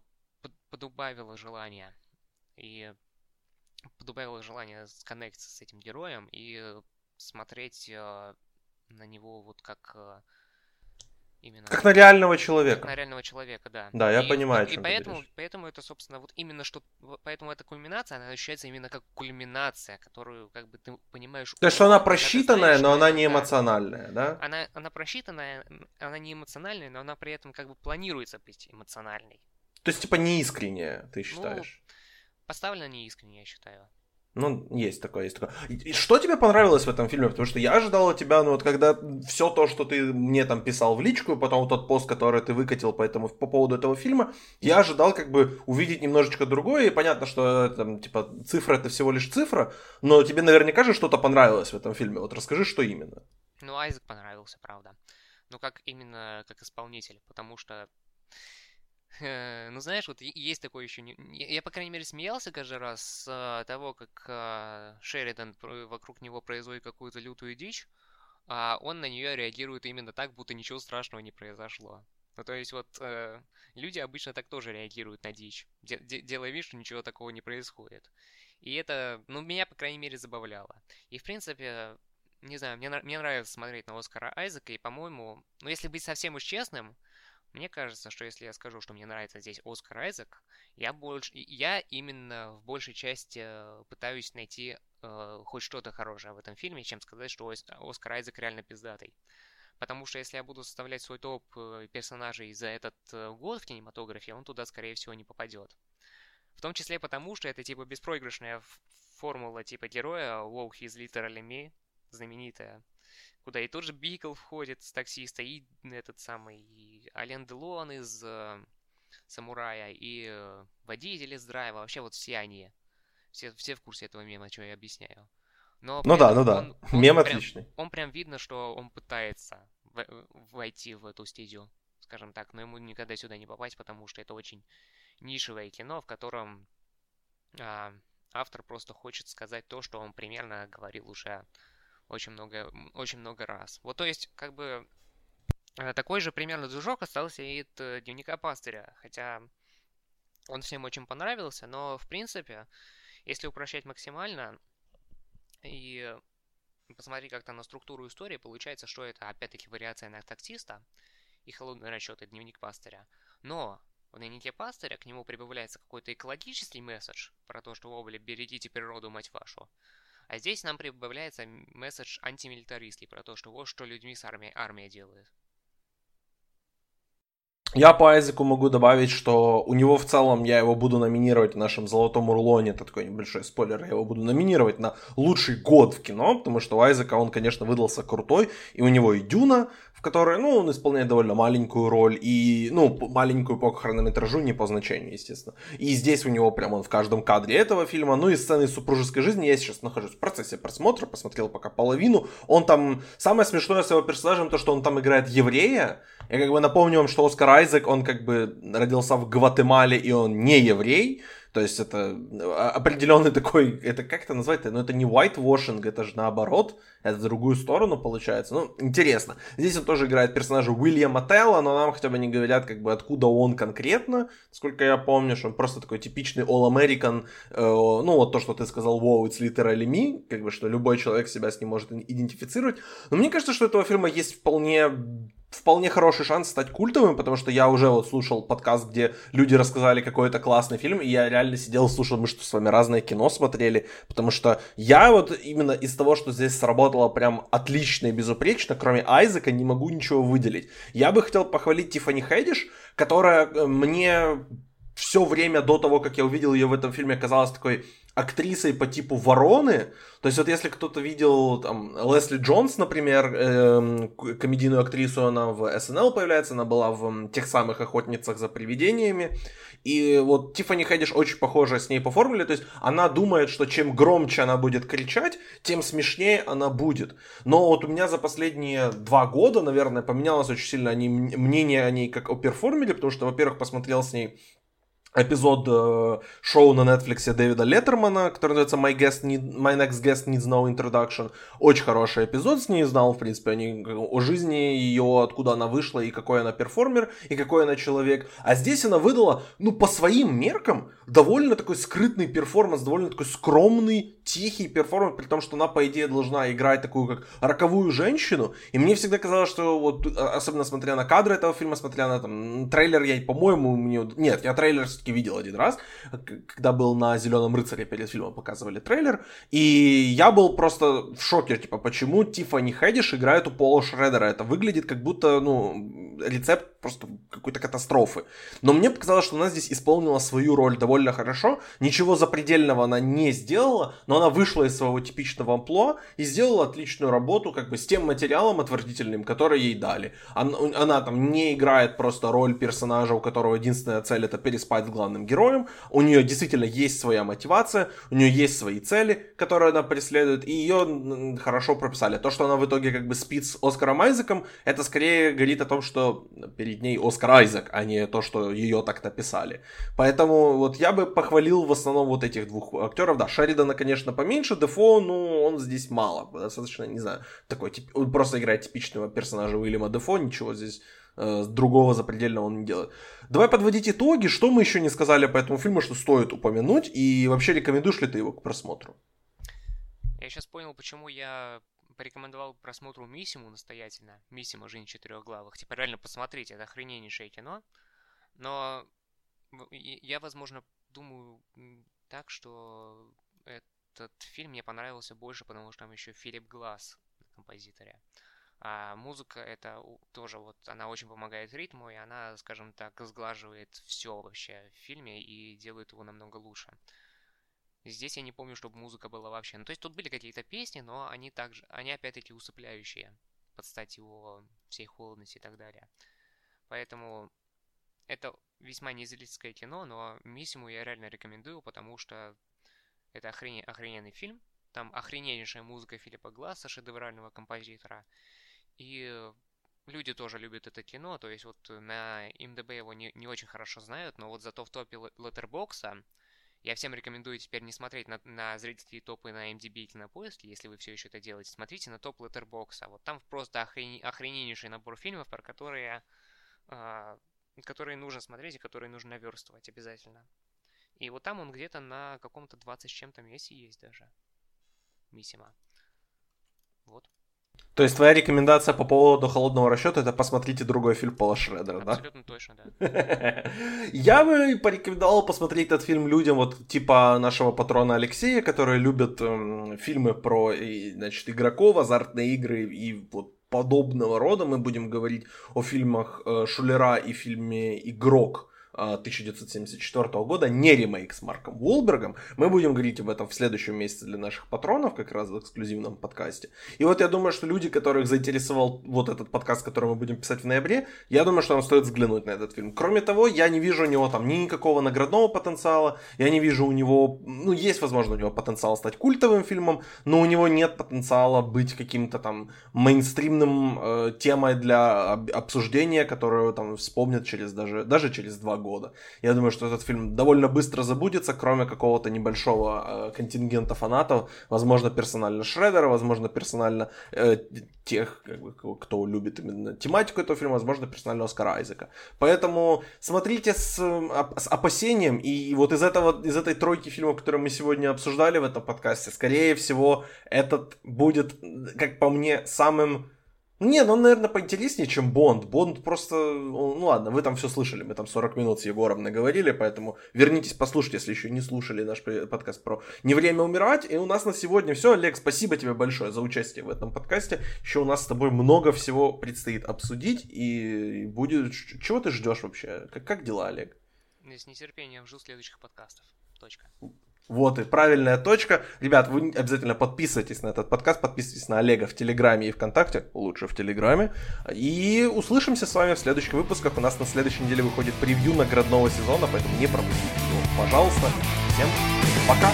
подубавило желание. И подубавило желание сконнектиться с этим героем и смотреть э, на него вот как... Э, Именно. Как на реального человека. Как на реального человека, да. Да, я и, понимаю, и, и поэтому, поэтому это, собственно, вот именно что... Поэтому эта кульминация, она ощущается именно как кульминация, которую, как бы, ты понимаешь... То есть, что она просчитанная, знаешь, но она не эмоциональная, да? Она, она просчитанная, она не эмоциональная, но она при этом как бы планируется быть эмоциональной. То есть, типа, неискренняя, ты считаешь? Поставлена неискренне, я считаю. Ну, есть такое, есть такое. И, что тебе понравилось в этом фильме? Потому что я ожидал от тебя, ну вот когда все то, что ты мне там писал в личку, потом тот пост, который ты выкатил по, этому, по поводу этого фильма, я ожидал как бы увидеть немножечко другое, и понятно, что там, типа, цифра это всего лишь цифра, но тебе наверняка же что-то понравилось в этом фильме. Вот расскажи, что именно. Ну, Айзек понравился, правда. Ну, как именно как исполнитель, потому что... э, Ну, знаешь, вот есть такое еще... Я, по крайней мере, смеялся каждый раз с э, того, как э, Шеридан вокруг него производит какую-то лютую дичь, а он на нее реагирует именно так, будто ничего страшного не произошло. Ну, то есть вот люди обычно так тоже реагируют на дичь, де- де- делая вид, что ничего такого не происходит. И это, ну, меня, по крайней мере, забавляло. И, в принципе, не знаю, мне, мне нравится смотреть на Оскара Айзека, и, по-моему, ну, если быть совсем уж честным, мне кажется, что если я скажу, что мне нравится здесь Оскар Айзек, я больше, я именно в большей части э, пытаюсь найти э, хоть что-то хорошее в этом фильме, чем сказать, что Ос- Оскар Айзек реально пиздатый. Потому что если я буду составлять свой топ э, персонажей за этот э, год в кинематографе, он туда, скорее всего, не попадет. В том числе потому, что это типа беспроигрышная формула типа героя Wow, he's literally me, знаменитая, куда и тот же Бикл входит с таксиста, и этот самый и Ален Делон из э, Самурая, и э, водитель из Драйва, вообще вот все они. Все, все в курсе этого мема, что я объясняю. Но Ну да, ну да. он- он Мем прям- отличный. он прям видно, что он пытается в- войти в эту стезю, скажем так, но ему никогда сюда не попасть, потому что это очень нишевое кино, в котором а, автор просто хочет сказать то, что он примерно говорил уже очень много, очень много раз. Вот, то есть, как бы, э, такой же примерно движок остался и от э, Дневника Пастыря, хотя он всем очень понравился, но, в принципе, если упрощать максимально и посмотреть как-то на структуру истории, получается, что это опять-таки вариация на таксиста и холодный расчет и дневник пастыря. Но в дневнике пастыря к нему прибавляется какой-то экологический месседж про то, что, обли, берегите природу, мать вашу. А здесь нам прибавляется месседж антимилитаристский про то, что вот что людьми с армией армия делает. Я по Айзеку могу добавить, что у него в целом я его буду номинировать в нашем Золотом Урлоне, это такой небольшой спойлер, я его буду номинировать на лучший год в кино, потому что у Айзека он, конечно, выдался крутой, и у него и Дюна, которой, ну, он исполняет довольно маленькую роль, и, ну, маленькую по хронометражу, не по значению, естественно. И здесь у него прям он в каждом кадре этого фильма, ну, и сцены супружеской жизни, я сейчас нахожусь в процессе просмотра, посмотрел пока половину, он там, самое смешное с его персонажем, то, что он там играет еврея, я как бы напомню вам, что Оскар Айзек, он как бы родился в Гватемале, и он не еврей. То есть это а, определенный такой, это как это назвать? Ну это не whitewashing, это же наоборот, это в другую сторону получается. Ну, интересно. Здесь он тоже играет персонажа Уильяма Телла, но нам хотя бы не говорят, как бы, откуда он конкретно. Сколько я помню, что он просто такой типичный all-American, э, ну, вот то, что ты сказал, wow, it's literally me, как бы, что любой человек себя с ним может идентифицировать. Но мне кажется, что у этого фильма есть вполне вполне хороший шанс стать культовым, потому что я уже вот слушал подкаст, где люди рассказали какой это классный фильм, и я реально сидел, слушал, мы что с вами разное кино смотрели, потому что я вот именно из того, что здесь сработало прям отлично и безупречно, кроме Айзека, не могу ничего выделить. Я бы хотел похвалить Тиффани Хэдиш, которая э, мне все время до того, как я увидел ее в этом фильме, казалась такой актрисой по типу Вороны. То есть вот если кто-то видел там Лесли Джонс, например, эм, комедийную актрису, она в СНЛ появляется, она была в тех самых охотницах за привидениями. И вот Тиффани Хэдиш очень похожа с ней по формуле, то есть она думает, что чем громче она будет кричать, тем смешнее она будет. Но вот у меня за последние два года, наверное, поменялось очень сильно мнение о ней как о перформере, потому что, во-первых, посмотрел с ней эпизод э, шоу на Netflix Дэвида Леттермана, который называется My, Guest Need, My Next Guest Needs No Introduction. Очень хороший эпизод с ней знал, в принципе, они, о жизни ее, откуда она вышла, и какой она перформер, и какой она человек. А здесь она выдала, ну, по своим меркам, довольно такой скрытный перформанс, довольно такой скромный, тихий перформанс, при том, что она, по идее, должна играть такую, как роковую женщину. И мне всегда казалось, что вот, а, особенно смотря на кадры этого фильма, смотря на там, трейлер, я, по-моему, мне... Нет, я трейлер все-таки видел один раз, когда был на «Зеленом рыцаре» перед фильмом показывали трейлер. И я был просто в шоке, типа, почему Тиффани Хэдиш играет у Пола Шредера. Это выглядит как будто, ну, рецепт просто какой-то катастрофы. Но мне показалось, что она здесь исполнила свою роль довольно хорошо. Ничего запредельного она не сделала, но она вышла из своего типичного амплуа и сделала отличную работу как бы с тем материалом отвратительным, который ей дали. Она, она там не играет просто роль персонажа, у которого единственная цель это переспать с главным героем. У нее действительно есть своя мотивация, у нее есть свои цели, которые она преследует, и ее хорошо прописали. То, что она в итоге как бы спит с Оскаром Айзеком, это скорее говорит о том, что перед ней Оскар Айзек, а не то, что ее так написали. Поэтому вот я бы похвалил в основном вот этих двух актеров. Да, Шеридана, конечно, поменьше, Дефо, ну, он здесь мало. Достаточно, не знаю, такой, он просто играет типичного персонажа Уильяма Дефо, ничего здесь э, другого запредельного он не делает. Давай подводить итоги, что мы еще не сказали по этому фильму, что стоит упомянуть, и вообще рекомендуешь ли ты его к просмотру? Я сейчас понял, почему я порекомендовал просмотру Миссиму настоятельно. Миссима «Жизнь четырехглавых». Типа реально посмотрите, это охрененнейшее кино. Но я, возможно, думаю так, что этот фильм мне понравился больше, потому что там еще Филипп Глаз на композиторе. А музыка это тоже вот, она очень помогает ритму, и она, скажем так, сглаживает все вообще в фильме и делает его намного лучше. Здесь я не помню, чтобы музыка была вообще. Ну, то есть тут были какие-то песни, но они также, они опять-таки усыпляющие под стать его всей холодности и так далее. Поэтому это весьма незрительское кино, но Миссиму я реально рекомендую, потому что это охрене... охрененный фильм. Там охрененнейшая музыка Филиппа Гласса, шедеврального композитора. И люди тоже любят это кино, то есть вот на МДБ его не, не очень хорошо знают, но вот зато в топе Леттербокса я всем рекомендую теперь не смотреть на, на зрительские топы на MDB или на поиске, если вы все еще это делаете. Смотрите на топ Letterboxd. Вот там просто охрен... охрененнейший набор фильмов, про которые, э, которые нужно смотреть и которые нужно наверстывать обязательно. И вот там он где-то на каком-то 20 с чем-то месте есть даже. Миссима. Вот. То есть твоя рекомендация по поводу холодного расчета это посмотрите другой фильм Пола Шредера, да? Абсолютно точно, да. Я бы порекомендовал посмотреть этот фильм людям вот типа нашего патрона Алексея, которые любят эм, фильмы про, значит, игроков, азартные игры и вот подобного рода. Мы будем говорить о фильмах э, Шулера и фильме «Игрок», 1974 года, не ремейк с Марком Уолбергом. Мы будем говорить об этом в следующем месяце для наших патронов, как раз в эксклюзивном подкасте. И вот я думаю, что люди, которых заинтересовал вот этот подкаст, который мы будем писать в ноябре, я думаю, что нам стоит взглянуть на этот фильм. Кроме того, я не вижу у него там никакого наградного потенциала, я не вижу у него, ну, есть, возможно, у него потенциал стать культовым фильмом, но у него нет потенциала быть каким-то там мейнстримным э, темой для обсуждения, которую там вспомнят через даже, даже через два года года. Я думаю, что этот фильм довольно быстро забудется, кроме какого-то небольшого э, контингента фанатов, возможно, персонально Шредера, возможно, персонально э, тех, как бы, кто любит именно тематику этого фильма, возможно, персонально Оскара Айзека. Поэтому смотрите с, с опасением, и вот из, этого, из этой тройки фильмов, которые мы сегодня обсуждали в этом подкасте, скорее всего, этот будет, как по мне, самым не, ну, наверное, поинтереснее, чем Бонд. Бонд просто... Ну ладно, вы там все слышали, мы там 40 минут с Егором наговорили, поэтому вернитесь, послушайте, если еще не слушали наш подкаст про «Не время умирать». И у нас на сегодня все. Олег, спасибо тебе большое за участие в этом подкасте. Еще у нас с тобой много всего предстоит обсудить, и будет... Чего ты ждешь вообще? Как, как дела, Олег? С нетерпением жду следующих подкастов. Точка. Вот и правильная точка. Ребят, вы обязательно подписывайтесь на этот подкаст, подписывайтесь на Олега в Телеграме и ВКонтакте, лучше в Телеграме. И услышимся с вами в следующих выпусках. У нас на следующей неделе выходит превью наградного сезона, поэтому не пропустите его, пожалуйста. Всем пока!